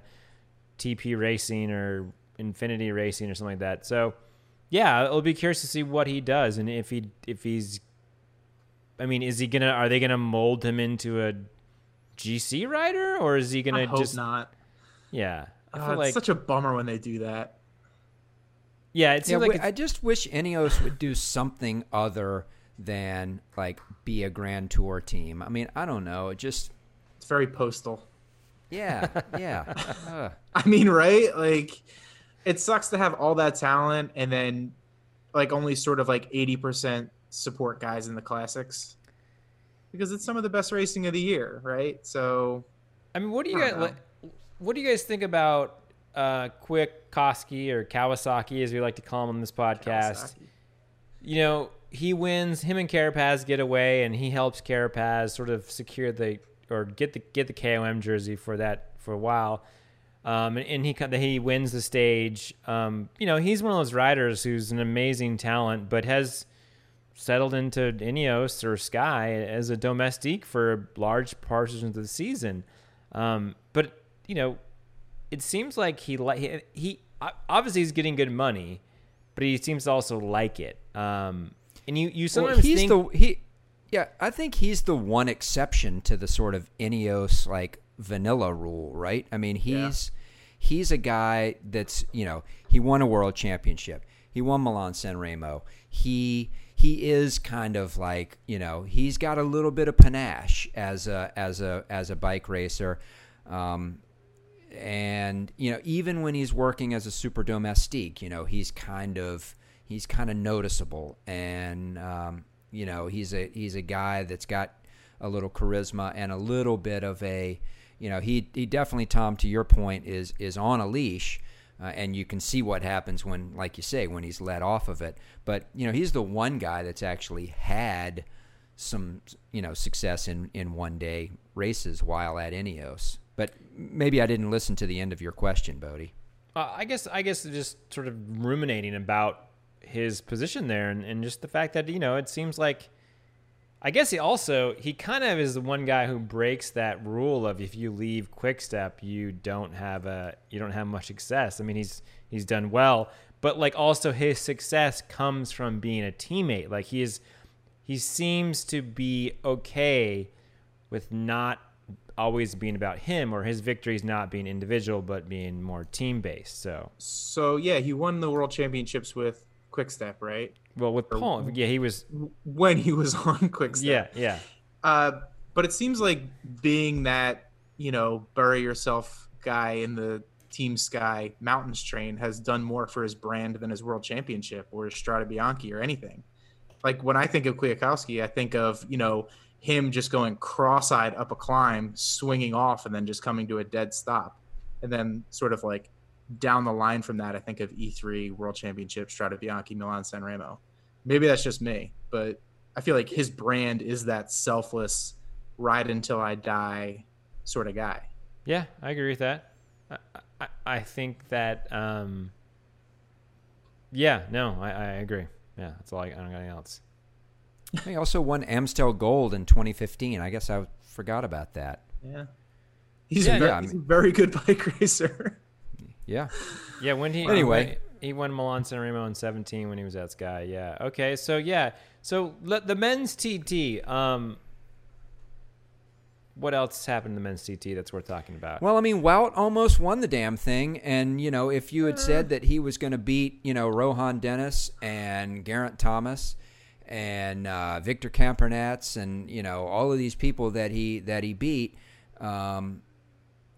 Speaker 2: TP Racing or Infinity Racing or something like that. So, yeah, it'll be curious to see what he does and if he if he's. I mean, is he gonna? Are they gonna mold him into a GC rider, or is he gonna
Speaker 1: hope
Speaker 2: just?
Speaker 1: not.
Speaker 2: Yeah, I
Speaker 1: Uh,
Speaker 2: feel
Speaker 1: it's
Speaker 2: like
Speaker 1: such a bummer when they do that.
Speaker 2: yeah, it
Speaker 3: Yeah,
Speaker 2: like
Speaker 3: wi-
Speaker 2: it's-
Speaker 3: I just wish Ineos would do something other than like be a Grand Tour team. I mean, I don't know. It just
Speaker 1: It's very postal.
Speaker 3: yeah, yeah. Ugh.
Speaker 1: I mean, right? Like, it sucks to have all that talent and then, like, only sort of like 80% support guys in the classics because it's some of the best racing of the year, right? So,
Speaker 2: I mean, what do you guys
Speaker 1: don't
Speaker 2: like, what do you guys think about uh, Quick Koski or Kawasaki, as we like to call him on this podcast?
Speaker 1: Kawasaki.
Speaker 2: You know, he wins. Him and Carapaz get away, and he helps Carapaz sort of secure the or get the get the KOM jersey for that for a while. Um, and, and he he wins the stage. Um, you know, he's one of those riders who's an amazing talent, but has settled into Ineos or Sky as a domestique for large portions of the season. Um, but you know, it seems like he like he, he obviously he's getting good money, but he seems to also like it. Um, and you you
Speaker 3: Well,
Speaker 2: sometimes
Speaker 3: he's
Speaker 2: think
Speaker 3: the he. Yeah, I think he's the one exception to the sort of Ineos like vanilla rule, right? I mean, he's he's a guy that's you know he won a world championship. He won Milan San Remo. He he is kind of like you know he's got a little bit of panache as a as a as a bike racer. Um, and you know even when he's working as a super domestique you know he's kind of he's kind of noticeable. And um, you know he's a he's a guy that's got a little charisma and a little bit of a you know he he definitely Tom to your point is is on a leash uh, and you can see what happens when like you say when he's let off of it. But you know he's the one guy that's actually had some you know success in in one day races while at Ineos. But maybe I didn't listen to the end of your question Boedi.
Speaker 2: Uh, I guess I guess just sort of ruminating about his position there and, and just the fact that you know it seems like I guess he also he kind of is the one guy who breaks that rule of if you leave quick step you don't have a you don't have much success. I mean he's he's done well, but like also his success comes from being a teammate. Like he is he seems to be okay with not always being about him or his victories not being individual but being more team based. So
Speaker 1: so yeah, he won the world championships with Quickstep, right?
Speaker 2: well with Paul, yeah, he was
Speaker 1: When he was on Quickstep.
Speaker 2: yeah yeah
Speaker 1: Uh, but it seems like being that you know bury yourself guy in the Team Sky Mountains train has done more for his brand than his World Championship or his Strade Bianche or anything. Like when I think of Kwiatkowski, I think of you know him just going cross-eyed up a climb, swinging off, and then just coming to a dead stop, and then sort of like down the line from that, I think of E3 World Championship, Strade Bianche, Milan San Remo. Maybe that's just me, but I feel like his brand is that selfless, ride until I die sort of guy.
Speaker 2: yeah I agree with that. I I, I think that um yeah no I, I agree yeah that's all I, I don't got anything else.
Speaker 3: he also won Amstel Gold in 2015 I guess I forgot about that
Speaker 1: Yeah. He's,
Speaker 2: Yeah,
Speaker 1: a, very,
Speaker 3: yeah, I
Speaker 1: he's a very good bike racer.
Speaker 3: yeah
Speaker 2: Yeah, when he
Speaker 3: Anyway.
Speaker 2: he won Milan San Remo in 17 when he was at Sky. Yeah. Okay. So yeah. So let the men's TT. Um, what else happened in the men's TT that's worth talking about?
Speaker 3: Well, I mean, Wout almost won the damn thing, and you know, if you had said that he was going to beat, you know, Rohan Dennis and Geraint Thomas and uh, Victor Campenaerts and you know all of these people that he that he beat, um,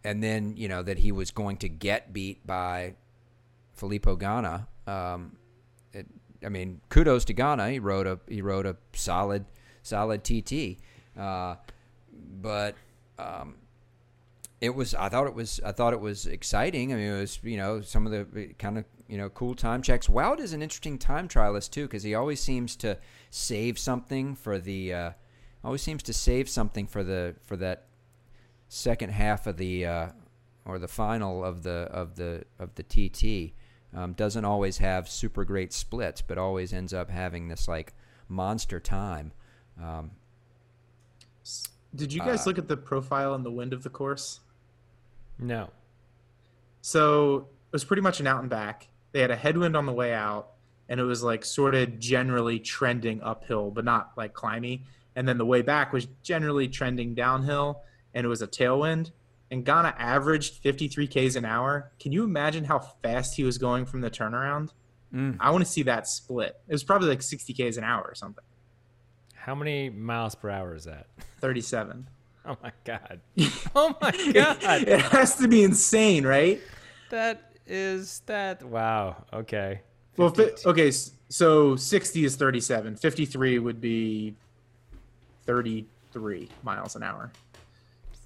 Speaker 3: and then you know that he was going to get beat by Filippo Ganna. Um, it, I mean, kudos to Ganna. He rode a he rode a solid solid TT. Uh, but um, it was I thought it was I thought it was exciting. I mean, it was you know some of the kind of you know cool time checks. Wout is an interesting time trialist too because he always seems to save something for the uh, always seems to save something for the for that second half of the uh, or the final of the of the of the TT. Um, doesn't always have super great splits, but always ends up having this like monster time. Um,
Speaker 1: Did you guys
Speaker 3: Uh,
Speaker 1: look at the profile and the wind of the course?
Speaker 2: no.
Speaker 1: So it was pretty much an out and back. They had a headwind on the way out, and it was like sort of generally trending uphill, but not like climby. And then the way back was generally trending downhill, and it was a tailwind. and Ganna averaged 53 Ks an hour. Can you imagine how fast he was going from the turnaround?
Speaker 3: Mm.
Speaker 1: I want to see that split. It was probably like 60 Ks an hour or something.
Speaker 2: How many miles per hour is that?
Speaker 1: 37.
Speaker 2: Oh my god. Oh my god.
Speaker 1: it has to be insane, right?
Speaker 2: that is that wow. Okay.
Speaker 1: Well, fi- okay, so 60 is 37. 53 would be 33 miles an hour,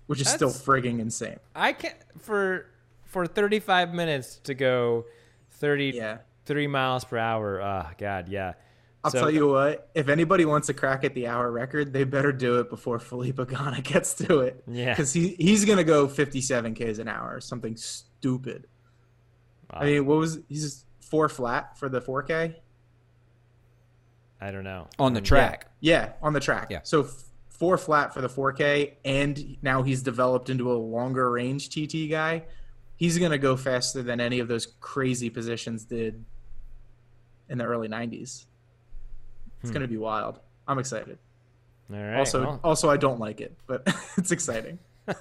Speaker 1: which is still frigging insane.
Speaker 2: I can for for 35 minutes to go 33
Speaker 1: Yeah.
Speaker 2: miles per hour. Oh god, yeah.
Speaker 1: I'll
Speaker 2: So-
Speaker 1: tell you what, if anybody wants to crack at the hour record, they better do it before Felipe Ganna gets to it.
Speaker 2: Yeah.
Speaker 1: Because he, he's going to go 57 Ks an hour, or something stupid.
Speaker 2: Wow.
Speaker 1: I mean, what was he's four flat for the 4K?
Speaker 2: I don't know.
Speaker 3: On the
Speaker 2: Um,
Speaker 3: track.
Speaker 1: Yeah, on the track.
Speaker 3: Yeah.
Speaker 1: So f- four flat for the 4K, and now he's developed into a longer range TT guy. He's going to go faster than any of those crazy positions did in the early 90s. It's
Speaker 2: Hmm.
Speaker 1: going to be wild. I'm excited.
Speaker 2: All right.
Speaker 1: also,
Speaker 2: well,
Speaker 1: also I don't like it, but it's exciting.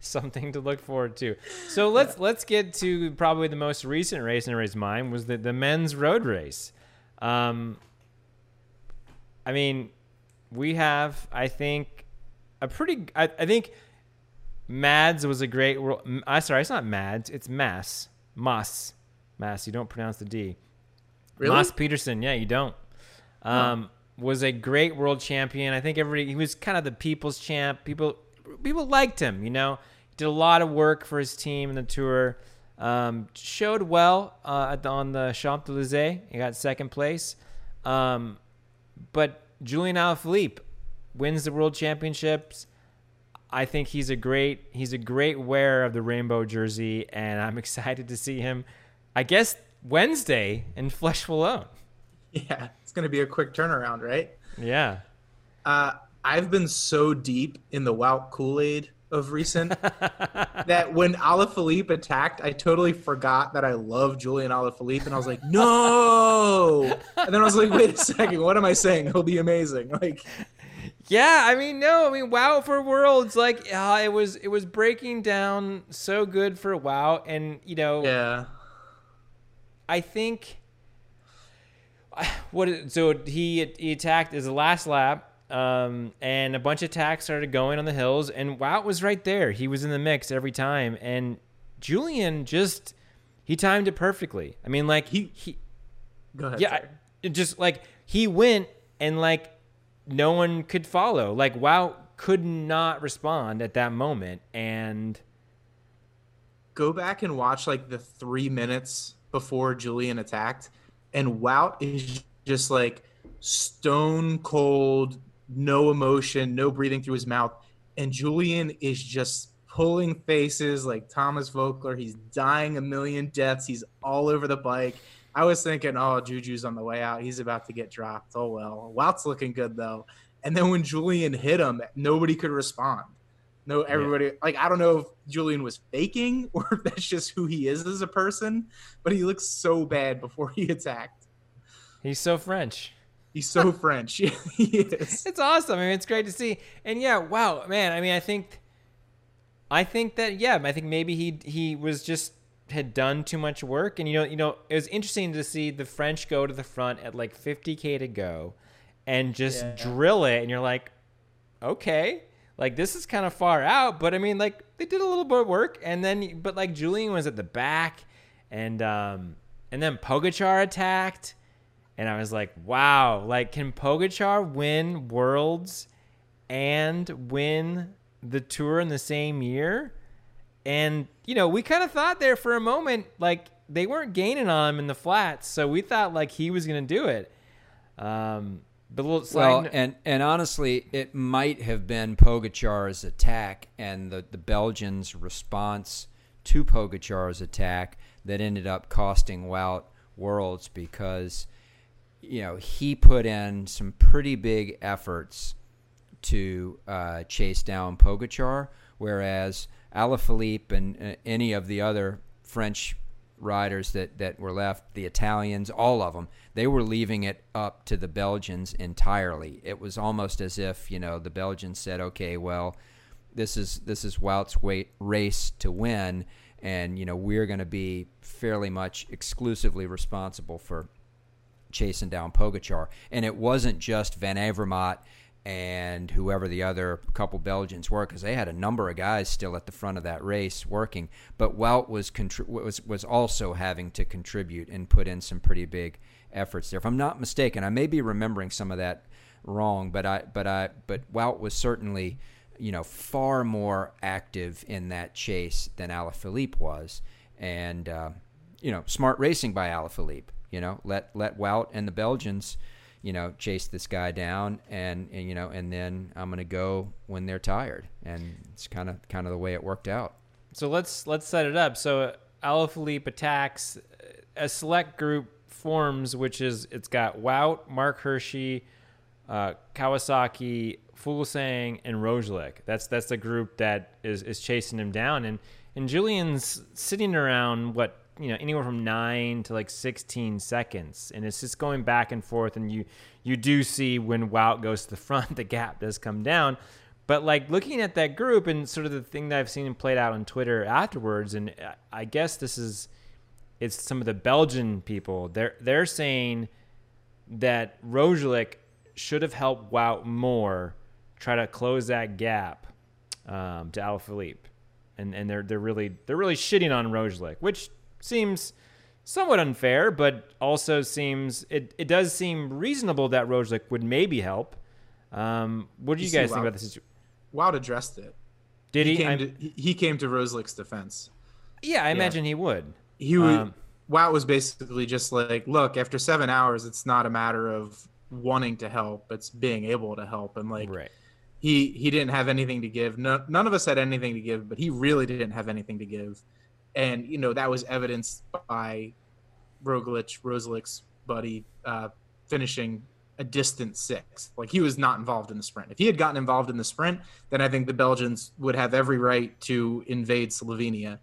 Speaker 2: something to look forward to. So let's let's get to probably the most recent race in everybody's mind was the the men's road race. Um, I mean, we have I think a pretty I, I think Mads was a great world. I sorry, it's not Mads, it's Mass Moss Mass. You don't pronounce the D.
Speaker 1: Really?
Speaker 2: Moss Pedersen, yeah, you don't. Um, was a great world champion. I think everybody he was kind of the people's champ. People people liked him. You know, did a lot of work for his team in the tour. Um, showed well uh, the, on the Champs Elysees. He got second place. Um, but Julian Alaphilippe wins the world championships. I think he's a great he's a great wearer of the rainbow jersey, and I'm excited to see him. I guess Wednesday in Flèche Wallonne.
Speaker 1: Yeah, it's going to be a quick turnaround, right?
Speaker 2: Yeah.
Speaker 1: Uh, I've been so deep in the Wout Kool Aid of recent that when Alaphilippe attacked, I totally forgot that I love Julian Alaphilippe, and I was like, no. And then I was like, wait a second, what am I saying? He'll be amazing. Like,
Speaker 2: Yeah, I mean, no, I mean, wow for worlds, like uh, it was, it was breaking down so good for wow, and you know,
Speaker 1: yeah,
Speaker 2: I think what so he he attacked the last lap, um, and a bunch of attacks started going on the hills, and Wout was right there. He was in the mix every time, and Julian just he timed it perfectly. I mean, like
Speaker 1: He-
Speaker 2: he
Speaker 1: go ahead.
Speaker 2: yeah,
Speaker 1: sorry.
Speaker 2: just like he went and like no one could follow. Like Wout could not respond at that moment, and
Speaker 1: go back and watch like the three minutes before Julian attacked, and Wout is just like stone cold, no emotion, no breathing through his mouth, and Julian is just pulling faces like Thomas Voeckler. He's dying a million deaths. He's all over the bike. I was thinking, oh, Juju's on the way out. He's about to get dropped. Oh well. Wout's looking good though. And then when Julian hit him, nobody could respond. No, everybody like I don't know if Julian was faking or if that's just who he is as a person, but he looks so bad before he attacked.
Speaker 2: he's so French.
Speaker 1: He's so French. he is.
Speaker 2: It's awesome. I mean, it's great to see. And yeah, wow, man. I mean, I think, I think that yeah, I think maybe he he was just had done too much work, and you know, you know, it was interesting to see the French go to the front at like 50k to go, and just
Speaker 1: Yeah.
Speaker 2: drill it, and you're like, okay, like this is kind of far out, but I mean, like they did a little bit of work, and then but like Julian was at the back, and um, and then Pogacar attacked. And I was like, wow, like can Pogacar win worlds and win the tour in the same year? And, you know, we kind of thought there for a moment, like they weren't gaining on him in the flats. So we thought like he was going to do it. Um, but a little
Speaker 3: Well, and and honestly, it might have been Pogacar's attack and the, the Belgians' response to Pogacar's attack that ended up costing Wout worlds because you know he put in some pretty big efforts to uh, chase down Pogacar, whereas Alaphilippe and uh, any of the other French riders that, that were left, the Italians, all of them, they were leaving it up to the Belgians entirely. It was almost as if, you know, the Belgians said, okay, well, this is this is Wout's race to win, and you know we're going to be fairly much exclusively responsible for chasing down Pogacar. And it wasn't just Van Avermaet and whoever the other couple Belgians were, because they had a number of guys still at the front of that race working. But Wout was contri- was was also having to contribute and put in some pretty big efforts there. If I'm not mistaken, I may be remembering some of that wrong, but I but I but Wout was certainly you know far more active in that chase than Alaphilippe was, and uh, you know smart racing by Alaphilippe. You know let let Wout and the Belgians you know chase this guy down and, and you know and then I'm gonna go when they're tired, and it's kind of kind of the way it worked out.
Speaker 2: So let's let's set it up. So Alaphilippe attacks a select group forms, which is it's got Wout, Mark Hirschi, uh, Kawasaki, Fuglsang, and Roglic. That's that's the group that is, is chasing him down, and and Julian's sitting around what you know anywhere from nine to like sixteen seconds, and it's just going back and forth. And you you do see when Wout goes to the front, the gap does come down. But like looking at that group and sort of the thing that I've seen played out on Twitter afterwards, and I guess this is it's some of the Belgian people. They're they're saying that Roglic should have helped Wout more, try to close that gap um, to Alaphilippe, and and they're they're really they're really shitting on Roglic, which seems somewhat unfair, but also seems it, it does seem reasonable that Roglic would maybe help. Um, what do you, you guys think about this?
Speaker 1: Wout addressed it.
Speaker 2: Did he?
Speaker 1: He came, to, he came to Roglic's defense.
Speaker 2: Yeah, I yeah. imagine he would.
Speaker 1: He would. Um, Wout was basically just like, look, after seven hours, it's not a matter of wanting to help; it's being able to help. And like,
Speaker 2: right.
Speaker 1: he he didn't have anything to give. No, none of us had anything to give, but he really didn't have anything to give. And you know that was evidenced by Roglic, Roglic's buddy, uh, finishing a distant sixth. Like he was not involved in the sprint. If he had gotten involved in the sprint, then I think the Belgians would have every right to invade Slovenia.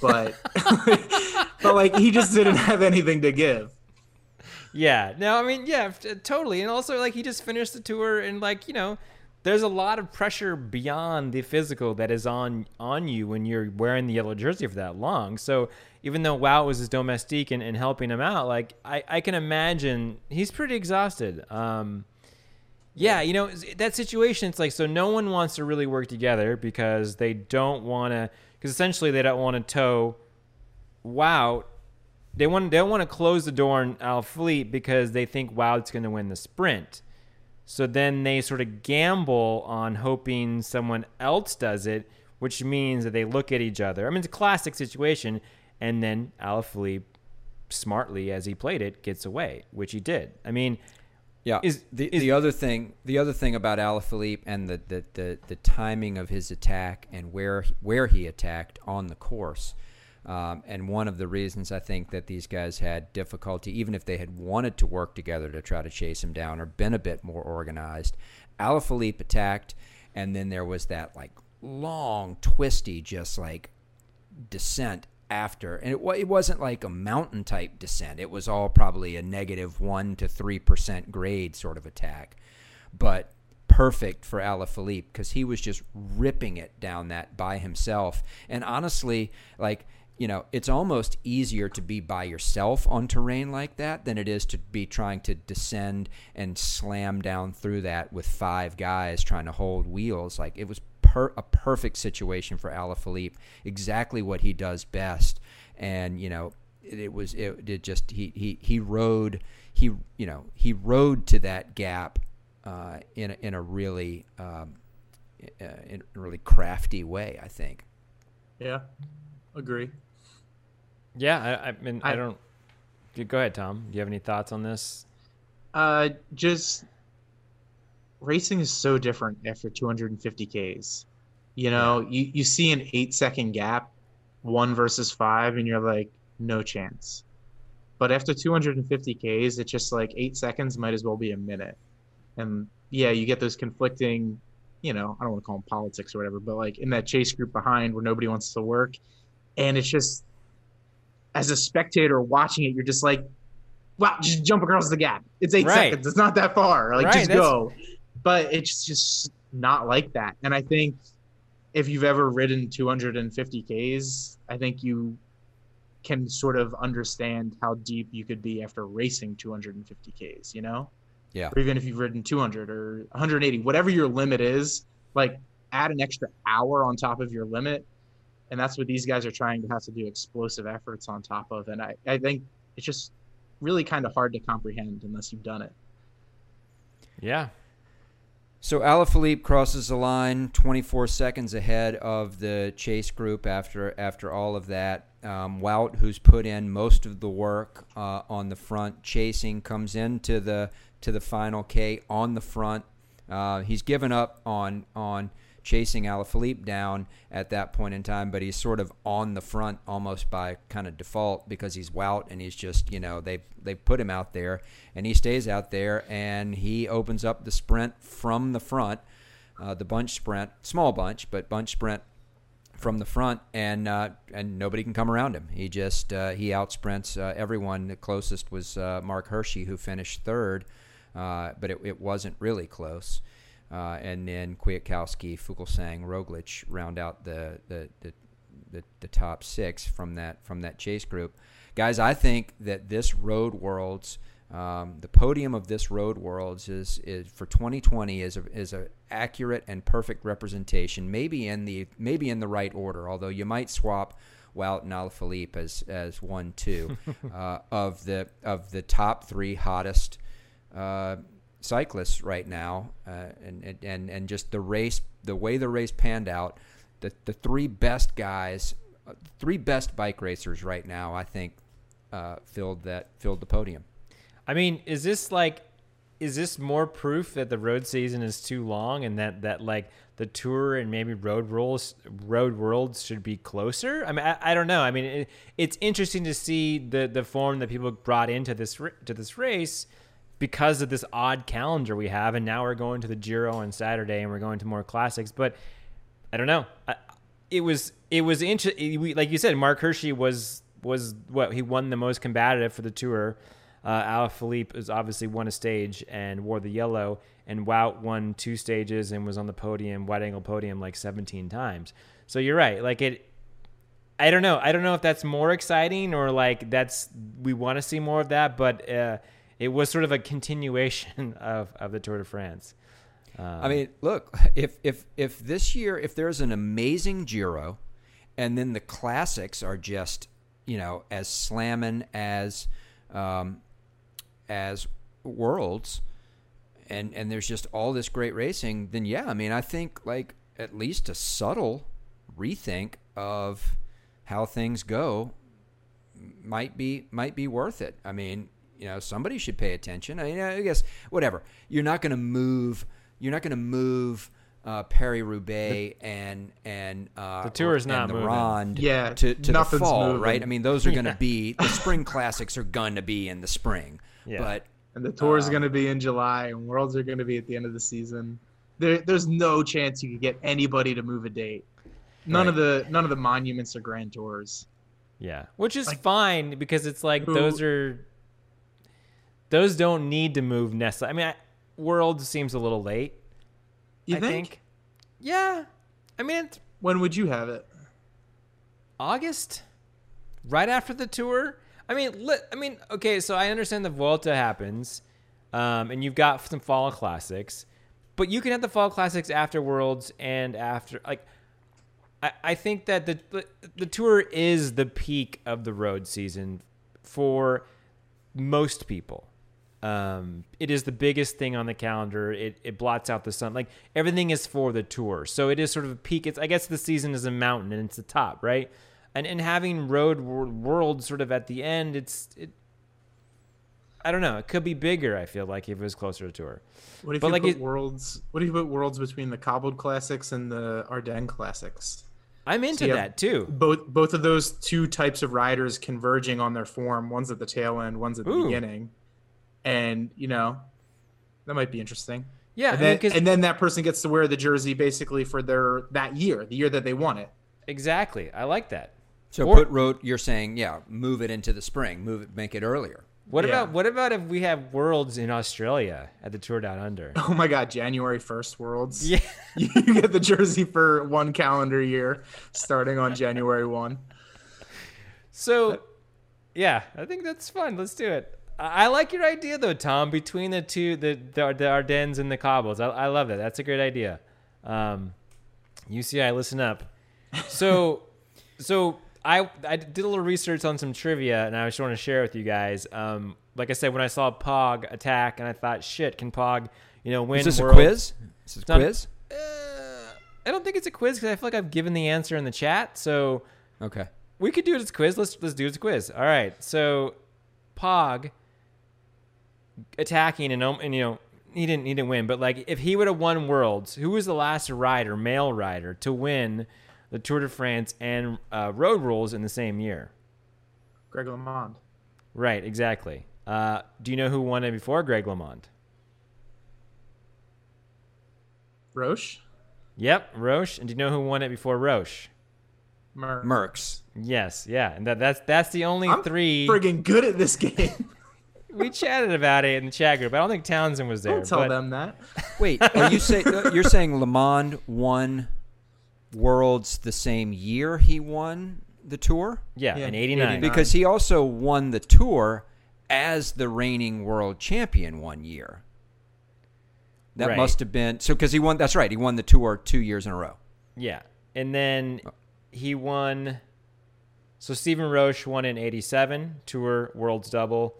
Speaker 1: But but like he just didn't have anything to give.
Speaker 2: Yeah. No, I mean, yeah, totally. And also like he just finished the tour and like, you know, there's a lot of pressure beyond the physical that is on on you when you're wearing the yellow jersey for that long. So even though Wout was his domestique and, and helping him out, like I, I can imagine he's pretty exhausted. Um, yeah, you know that situation. It's like so no one wants to really work together because they don't want to. Because essentially they don't want to tow Wout. They want they don't want to close the door on Al Fleet because they think Wout's going to win the sprint. So then they sort of gamble on hoping someone else does it, which means that they look at each other. I mean, it's a classic situation. And then Alaphilippe, smartly as he played it, gets away, which he did. I mean,
Speaker 3: yeah. Is, the is, the other thing the other thing about Alaphilippe and the, the, the, the timing of his attack and where where he attacked on the course – um, and one of the reasons I think that these guys had difficulty, even if they had wanted to work together to try to chase him down or been a bit more organized, Alaphilippe attacked, and then there was that like long, twisty, just like descent after. And it, it wasn't like a mountain type descent, it was all probably a 1% to 3% grade sort of attack. But perfect for Alaphilippe because he was just ripping it down that by himself. And honestly, like you know, it's almost easier to be by yourself on terrain like that than it is to be trying to descend and slam down through that with five guys trying to hold wheels. Like it was per- a perfect situation for Alaphilippe, exactly what he does best. And you know, it, it was it, just he he he rode he you know he rode to that gap uh, in a, in a really um, uh, in a really crafty way. I think.
Speaker 1: Yeah, agree.
Speaker 2: Yeah, I, I mean, I, I don't. Go ahead, Tom. Do you have any thoughts on this?
Speaker 1: Uh, just racing is so different after 250 Ks. You know, yeah. you, you see an eight second gap, one versus five, and you're like, no chance. But after 250 Ks, it's just like eight seconds might as well be a minute. And yeah, you get those conflicting, you know, I don't want to call them politics or whatever, but like in that chase group behind where nobody wants to work. And it's just as a spectator watching it, you're just like, wow, just jump across the gap. It's eight right. seconds. It's not that far. Like, right, just that's... go. But it's just not like that. And I think if you've ever ridden 250 Ks, I think you can sort of understand how deep you could be after racing 250 Ks, you know?
Speaker 3: Yeah.
Speaker 1: Or even if you've ridden 200 or 180, whatever your limit is, like add an extra hour on top of your limit. And that's what these guys are trying to have to do explosive efforts on top of. And I, I think it's just really kind of hard to comprehend unless you've done it.
Speaker 2: Yeah.
Speaker 3: So Alaphilippe crosses the line 24 seconds ahead of the chase group after after all of that. Um, Wout, who's put in most of the work uh, on the front chasing, comes into the to the final K on the front. Uh, he's given up on on chasing Alaphilippe down at that point in time, but he's sort of on the front almost by kind of default because he's Wout and he's just you know they they put him out there and he stays out there and he opens up the sprint from the front, uh, the bunch sprint, small bunch but bunch sprint from the front and uh, and nobody can come around him. He just uh, he outsprints uh, everyone. The closest was uh, Mark Hirschi who finished third, uh, but it, it wasn't really close. Uh, and then Kwiatkowski, Fuglsang, Roglic round out the the, the the, the top six from that from that chase group. Guys, I think that this Road Worlds, um, the podium of this Road Worlds is is for 2020 is a, is a accurate and perfect representation. Maybe in the maybe in the right order, although you might swap Wout and Alaphilippe as as one two uh, of the of the top three hottest. Uh, cyclists right now, uh, and, and and just the race, the way the race panned out, the the three best guys, uh, three best bike racers right now, I think, uh, filled that filled the podium.
Speaker 2: I mean, is this like, is this more proof that the road season is too long and that that like the tour and maybe road rules, road worlds should be closer? I mean, I, I don't know. I mean, it, it's interesting to see the the form that people brought into this to this race because of this odd calendar we have, and now we're going to the Giro on Saturday, and we're going to more classics. But I don't know. I, it was it was interesting. Like you said, Mark Hirschi was was what he won the most combative for the tour. Uh, Alaphilippe has obviously won a stage and wore the yellow, and Wout won two stages and was on the podium, wide angle podium, like 17 times. So you're right. Like it, I don't know. I don't know if that's more exciting or like that's we want to see more of that, but. Uh, it was sort of a continuation of, of the Tour de France.
Speaker 3: Um, I mean, look, if if if this year if there's an amazing Giro, and then the classics are just you know as slamming as um, as worlds, and and there's just all this great racing, then yeah, I mean, I think like at least a subtle rethink of how things go might be might be worth it. I mean, you know somebody should pay attention. I, mean, I guess whatever. You're not going to move. You're not going to move uh, Paris Roubaix and and uh,
Speaker 2: the tour is not
Speaker 3: the
Speaker 2: moving.
Speaker 3: Ronde
Speaker 1: Yeah,
Speaker 3: to, to the fall,
Speaker 1: moving.
Speaker 3: right? I mean, those are going to
Speaker 2: Yeah.
Speaker 3: be the spring classics are going to be in the spring,
Speaker 2: Yeah.
Speaker 3: but
Speaker 1: And the tour is
Speaker 3: Um,
Speaker 1: going to be in July, and worlds are going to be at the end of the season. There, there's no chance you could get anybody to move a date. None of the none of the monuments are grand tours.
Speaker 2: Yeah, which is
Speaker 1: Like-
Speaker 2: fine because it's like
Speaker 1: Who-
Speaker 2: those are those don't need to move necessarily. I mean, I, World seems a little late.
Speaker 1: You
Speaker 2: I
Speaker 1: think?
Speaker 2: Yeah, I mean
Speaker 1: When would you have it?
Speaker 2: August, right after the tour. I mean, li- I mean, okay, so I understand the Vuelta happens, um, and you've got some fall classics, but you can have the fall classics after Worlds and after like. I, I think that the the tour is the peak of the road season for most people. Um, it is the biggest thing on the calendar. It, it blots out the sun. Like everything is for the tour. So it is sort of a peak. It's I guess the season is a mountain and it's the top, right? And and having road wor- world sort of at the end, it's it. I don't know. It could be bigger. I feel like if it was closer to tour.
Speaker 1: What if
Speaker 2: But
Speaker 1: you
Speaker 2: like
Speaker 1: put
Speaker 2: it-
Speaker 1: worlds? What if you put worlds between the cobbled classics and the Ardennes classics?
Speaker 2: I'm into
Speaker 1: have
Speaker 2: that too.
Speaker 1: Both both of those two types of riders converging on their form. One's at the tail end, one's at the
Speaker 2: Ooh.
Speaker 1: beginning, and you know that might be interesting.
Speaker 2: Yeah,
Speaker 1: and
Speaker 2: I mean,
Speaker 1: and then that person gets to wear the jersey basically for their that year, the year that they won it.
Speaker 2: exactly. I like that.
Speaker 3: so
Speaker 2: Or-
Speaker 3: put road. You're saying yeah, move it into the spring, move it, make it earlier.
Speaker 2: What
Speaker 1: Yeah.
Speaker 2: about what about if we have worlds in Australia at the Tour Down Under?
Speaker 1: Oh my God, January 1st Worlds.
Speaker 2: Yeah.
Speaker 1: You get the jersey for one calendar year starting on January 1.
Speaker 2: So, yeah, I think that's fun. Let's do it. I, like your idea though, Tom. Between the two, the the, the Ardennes and the Cobbles, I, I love that. That's a great idea. Um, UCI, listen up. So, so I I did a little research on some trivia, and I just want to share with you guys. Um, like I said, when I saw Pog attack, and I thought, shit, can Pog, you know, win?
Speaker 3: Is this a
Speaker 2: world-
Speaker 3: quiz? Is this a
Speaker 2: not-
Speaker 3: quiz?
Speaker 2: Uh, I don't think it's a quiz because I feel like I've given the answer in the chat. So
Speaker 3: Okay.
Speaker 2: we could do it as a quiz. Let's let's do it as a quiz. All right. So Pog attacking and, um, and you know he didn't he didn't win, but like if he would have won Worlds, who was the last rider, male rider, to win the Tour de France and uh, Road Rules in the same year?
Speaker 1: Greg LeMond.
Speaker 2: Right. Exactly. Uh, do you know who won it before Greg LeMond?
Speaker 1: Roche?
Speaker 2: Yep, Roche. And do you know who won it before Roche?
Speaker 1: Mer-
Speaker 3: Merckx.
Speaker 2: Yes, yeah, and that, that's that's the only
Speaker 1: I'm
Speaker 2: three
Speaker 1: friggin' good at this game.
Speaker 2: We chatted about it in the chat group. I don't think Townsend was there.
Speaker 1: Don't tell
Speaker 2: but
Speaker 1: them that.
Speaker 3: Wait, are you say uh, you're saying LeMond won Worlds the same year he won the Tour?
Speaker 2: Yeah,
Speaker 1: Yeah,
Speaker 2: in '89.
Speaker 1: 89.
Speaker 3: Because he also won the Tour as the reigning world champion one year. That
Speaker 2: Right.
Speaker 3: must have been so because he won. That's right. He won the Tour two years in a row.
Speaker 2: Yeah, and then he won. So Stephen Roche won in '87 Tour World's Double,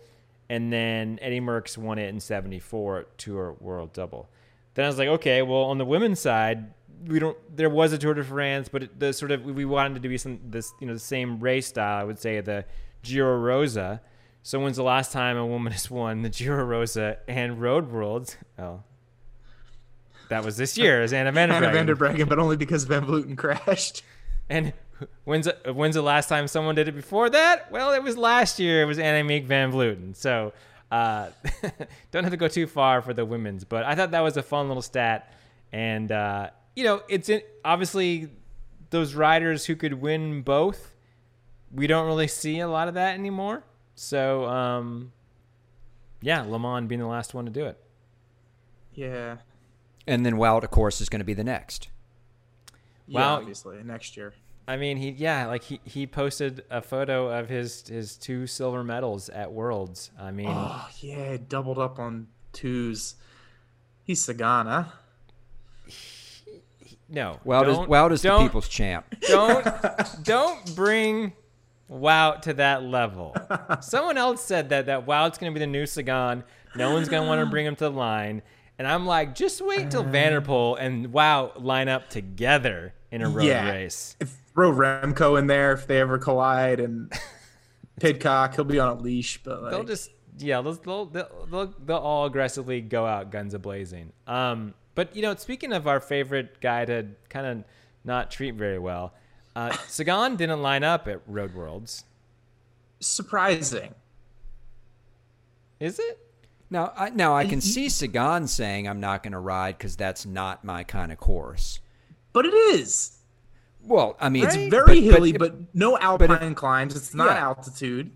Speaker 2: and then Eddie Merckx won it in '74 Tour World Double. Then I was like, okay, well on the women's side, we don't. There was a Tour de France, but it, the sort of we wanted it to be some this you know the same race style. I would say the Giro Rosa. So when's the last time a woman has won the Giro Rosa and Road Worlds? Oh, that was this year. As Anna Van
Speaker 1: Anna van der Breggen, but only because Van Vleuten crashed.
Speaker 2: and when's when's the last time someone did it before that? Well, it was last year. It was Annemiek van Vleuten. So uh, don't have to go too far for the women's, but I thought that was a fun little stat. And uh, you know, it's in, obviously those riders who could win both. We don't really see a lot of that anymore. So um, yeah, LeMond being the last one to do it.
Speaker 1: Yeah.
Speaker 3: And then Wout, of course, is going to be the next.
Speaker 1: Yeah,
Speaker 2: Wow.
Speaker 1: obviously next year.
Speaker 2: I mean, he yeah, like he, he posted a photo of his his two silver medals at Worlds. I mean,
Speaker 1: Oh yeah, doubled up on twos. He's Sagan, huh?
Speaker 2: no.
Speaker 3: Wout is Wout is the people's champ.
Speaker 2: Don't don't bring Wout to that level. Someone else said that that Wout's going to be the new Sagan. No one's going to want to bring him to the line. And I'm like, just wait till uh. van der Poel and Wout line up together in a road
Speaker 1: Yeah.
Speaker 2: race.
Speaker 1: If throw Remco in there if they ever collide, and Pidcock, he'll be on a leash. But like,
Speaker 2: They'll just yeah, they'll they'll, they'll they'll they'll all aggressively go out guns a blazing. Um, but you know, speaking of our favorite guy to kind of not treat very well, uh, Sagan didn't line up at Road Worlds,
Speaker 1: surprising.
Speaker 2: is it?
Speaker 3: Now, I, now I can see Sagan saying, "I'm not going to ride because that's not my kind of course."
Speaker 1: But it is.
Speaker 3: Well, I mean,
Speaker 1: It's
Speaker 3: it's
Speaker 1: very
Speaker 3: but-
Speaker 1: hilly,
Speaker 3: but,
Speaker 1: but, no alpine climbs. It's not
Speaker 3: Yeah.
Speaker 1: altitude.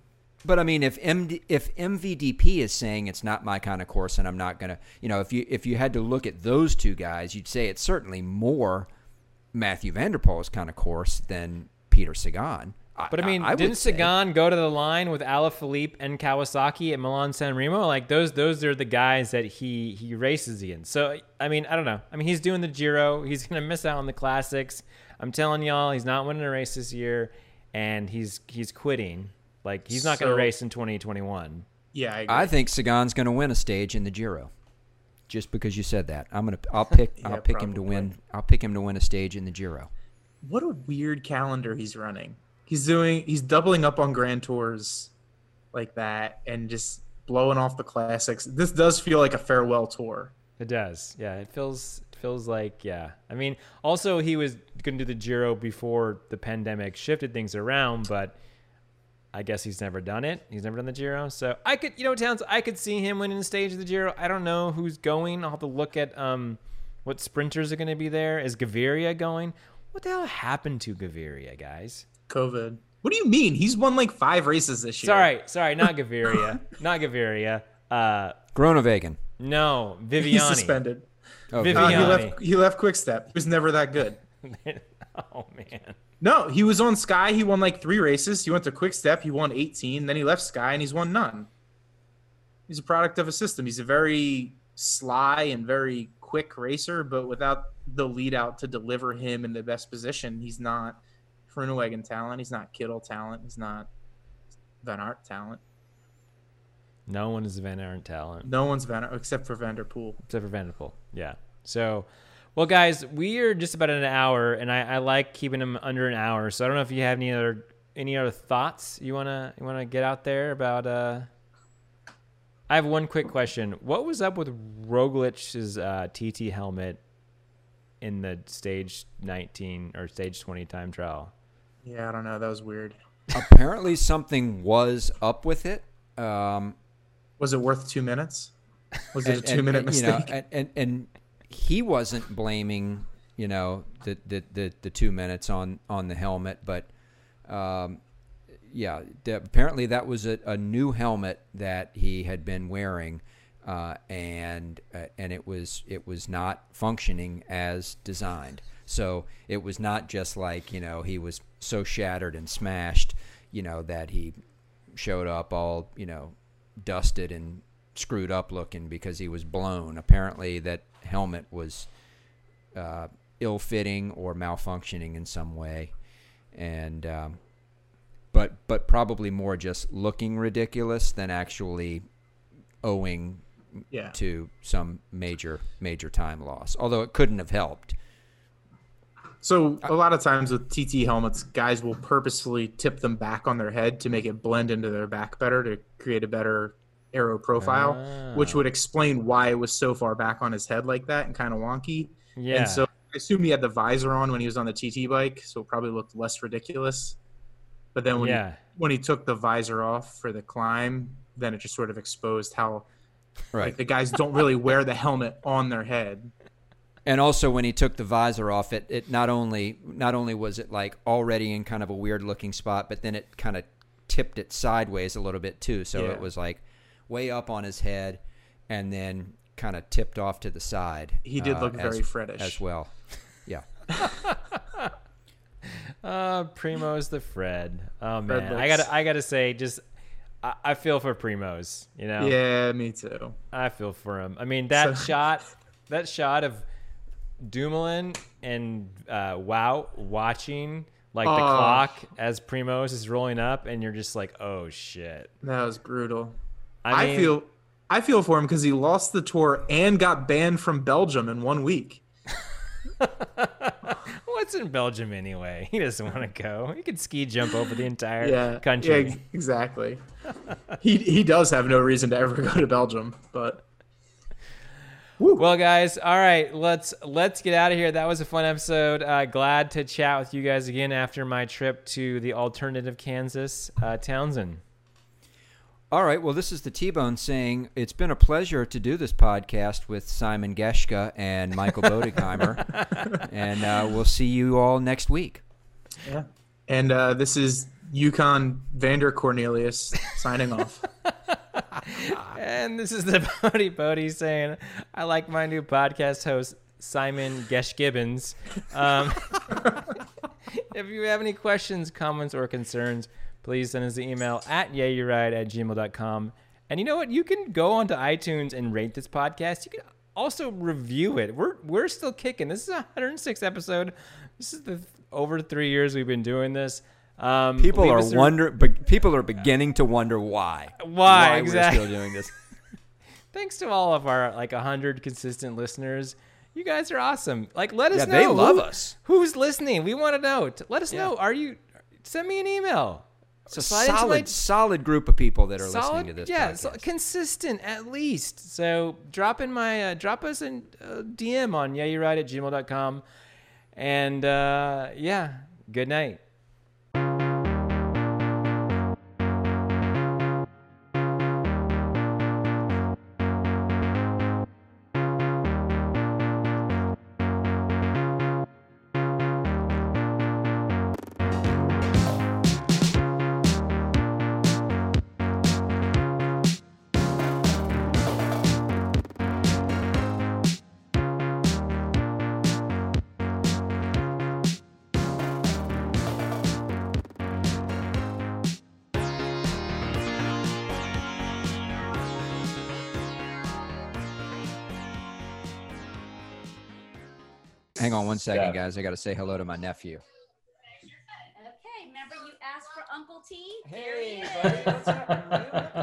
Speaker 3: but I mean, if MD, if MVDP is saying it's not my kind of course, and I'm not going to, you know, if you if you had to look at those two guys, you'd say it's certainly more Mathieu van der Poel's kind of course than Peter Sagan.
Speaker 2: But I mean,
Speaker 3: would
Speaker 2: didn't
Speaker 3: say.
Speaker 2: Sagan go to the line with Alaphilippe and Kawasaki at Milan San Remo? Like those, those are the guys that he he races against. So I mean, I don't know. I mean, he's doing the Giro. He's gonna miss out on the classics. I'm telling y'all, he's not winning a race this year, and he's he's quitting. Like he's not gonna race in 2021.
Speaker 1: Yeah, I, agree.
Speaker 3: I think Sagan's going to win a stage in the Giro. Just because you said that, I'm gonna. I'll pick.
Speaker 1: Yeah,
Speaker 3: I'll pick him to win. I'll pick him to win a stage in the Giro.
Speaker 1: what a weird calendar he's running. He's doing. He's doubling up on Grand Tours, like that, and just blowing off the classics. This does feel like a farewell tour.
Speaker 2: It does. Yeah, it feels it feels like yeah. I mean, also he was going to do the Giro before the pandemic shifted things around, but I guess he's never done it. He's never done the Giro. So I could, you know, Towns, I could see him winning the stage of the Giro. I don't know who's going. I'll have to look at um what sprinters are going to be there. Is Gaviria going? What the hell happened to Gaviria, guys?
Speaker 1: COVID. What do you mean? He's won like five races this year.
Speaker 2: Sorry, sorry, not Gaviria, not Gaviria. Uh,
Speaker 3: Groenewegen.
Speaker 2: no,
Speaker 1: He's
Speaker 2: Viviani.
Speaker 1: suspended.
Speaker 3: Oh,
Speaker 2: Viviani.
Speaker 1: Uh, he left. He left Quick Step. He was never that good.
Speaker 2: oh man.
Speaker 1: No, he was on Sky. He won like three races. He went to Quick Step. He won 18. Then he left Sky and he's won none. He's a product of a system. He's a very sly and very quick racer, but without the lead out to deliver him in the best position, he's not Groenewegen talent. He's not Kittel talent. He's not Van Aert talent.
Speaker 2: No one is a Van Aert talent
Speaker 1: No one's Van Aert except for van der Poel.
Speaker 2: except for van der Poel. Yeah. So, well, guys, we are just about an hour, and I, I like keeping them under an hour. So I don't know if you have any other any other thoughts you wanna you wanna get out there about. uh I have one quick question. What was up with Roglic's uh, TT helmet in the stage 19 or stage 20 time trial?
Speaker 1: Yeah, I don't know. That was weird.
Speaker 3: Apparently, something was up with it. Um,
Speaker 1: Was it worth two minutes? Was it
Speaker 3: and-
Speaker 1: a two minute
Speaker 3: and, you know,
Speaker 1: mistake?
Speaker 3: and, and and he wasn't blaming you know the the the, the two minutes on on the helmet, but um, yeah, the, apparently that was a, a new helmet that he had been wearing, uh, and uh, and it was it was not functioning as designed. So it was not just like you know he was so shattered and smashed, you know that he showed up all you know dusted and screwed up looking because he was blown. Apparently, that helmet was uh, ill-fitting or malfunctioning in some way, and um, but but probably more just looking ridiculous than actually owing
Speaker 1: yeah.
Speaker 3: to some major major time loss. Although it couldn't have helped.
Speaker 1: So a lot of times with TT helmets, guys will purposefully tip them back on their head to make it blend into their back better to create a better aero profile, which
Speaker 2: Ah.
Speaker 1: would explain why it was so far back on his head like that and kind of wonky.
Speaker 2: Yeah.
Speaker 1: And so I assume he had the visor on when he was on the TT bike, so it probably looked less ridiculous. But then when
Speaker 2: Yeah.
Speaker 1: he, when he took the visor off for the climb, then it just sort of exposed how
Speaker 3: Right.
Speaker 1: like the guys don't really wear the helmet on their head.
Speaker 3: And also when he took the visor off, it, it not only not only was it like already in kind of a weird looking spot, but then it kind of tipped it sideways a little bit too. So
Speaker 1: Yeah.
Speaker 3: it was like way up on his head and then kind of tipped off to the side.
Speaker 1: He did
Speaker 3: uh,
Speaker 1: look
Speaker 3: as-
Speaker 1: very Freddish.
Speaker 3: as well. Yeah.
Speaker 2: Uh, Primo's the Fred. Oh
Speaker 1: Fred
Speaker 2: man, I gotta, I gotta say, just I, I feel for Primoz. You know,
Speaker 1: Yeah, me too.
Speaker 2: I feel for him. I mean, that
Speaker 1: So-
Speaker 2: shot, that shot of Dumoulin and uh, Wout watching like the clock as Primoz is rolling up, and you're just like, oh shit.
Speaker 1: That was brutal.
Speaker 2: I,
Speaker 1: I,
Speaker 2: mean,
Speaker 1: feel I feel for him because he lost the tour and got banned from Belgium in one week.
Speaker 2: what's in Belgium anyway? He doesn't want to go. He could ski jump over the entire
Speaker 1: Yeah,
Speaker 2: country.
Speaker 1: Yeah, exactly. he he does have no reason to ever go to Belgium, but
Speaker 2: Well, guys, all right, let's let's get out of here. That was a fun episode. Uh, glad to chat with you guys again after my trip to the alternative Kansas, uh, Townsend.
Speaker 3: All right. Well, this is the T Bone saying it's been a pleasure to do this podcast with Simon Geschke and Michael Bodegheimer, and uh, we'll see you all next week.
Speaker 1: yeah. And uh, this is Yukon Van der Cornelius signing off.
Speaker 2: And this is the Boedi Boedi saying, I like my new podcast host, Simon Gesh Gibbons. Um, if you have any questions, comments, or concerns, please send us an email at yahyouRide at gmail.com. And you know what? You can go onto iTunes and rate this podcast. You can also review it. We're we're still kicking. This is a 106th episode. This is the over three years we've been doing this. Um,
Speaker 3: People are
Speaker 2: us
Speaker 3: wonder. Be- people are beginning to wonder why.
Speaker 2: Why, exactly we're
Speaker 3: still doing this.
Speaker 2: thanks to all of our like 100 consistent listeners you guys are awesome like let us
Speaker 3: Yeah,
Speaker 2: know
Speaker 3: they love
Speaker 2: who-
Speaker 3: us.
Speaker 2: who's listening we want to know let us
Speaker 3: Yeah.
Speaker 2: know are you send me an email
Speaker 3: It's a solid,
Speaker 2: my-
Speaker 3: solid group of people that are
Speaker 2: solid
Speaker 3: listening to this.
Speaker 2: yeah
Speaker 3: podcast.
Speaker 2: so consistent at least so drop in my uh, drop us a uh, dm on yeah you're right at gmail.com and uh yeah good night
Speaker 3: second,
Speaker 4: Steph.
Speaker 3: guys. I got to say hello to my nephew.
Speaker 5: Okay, remember you asked for Uncle T?
Speaker 3: Hey, buddy, what's happening? Look at you.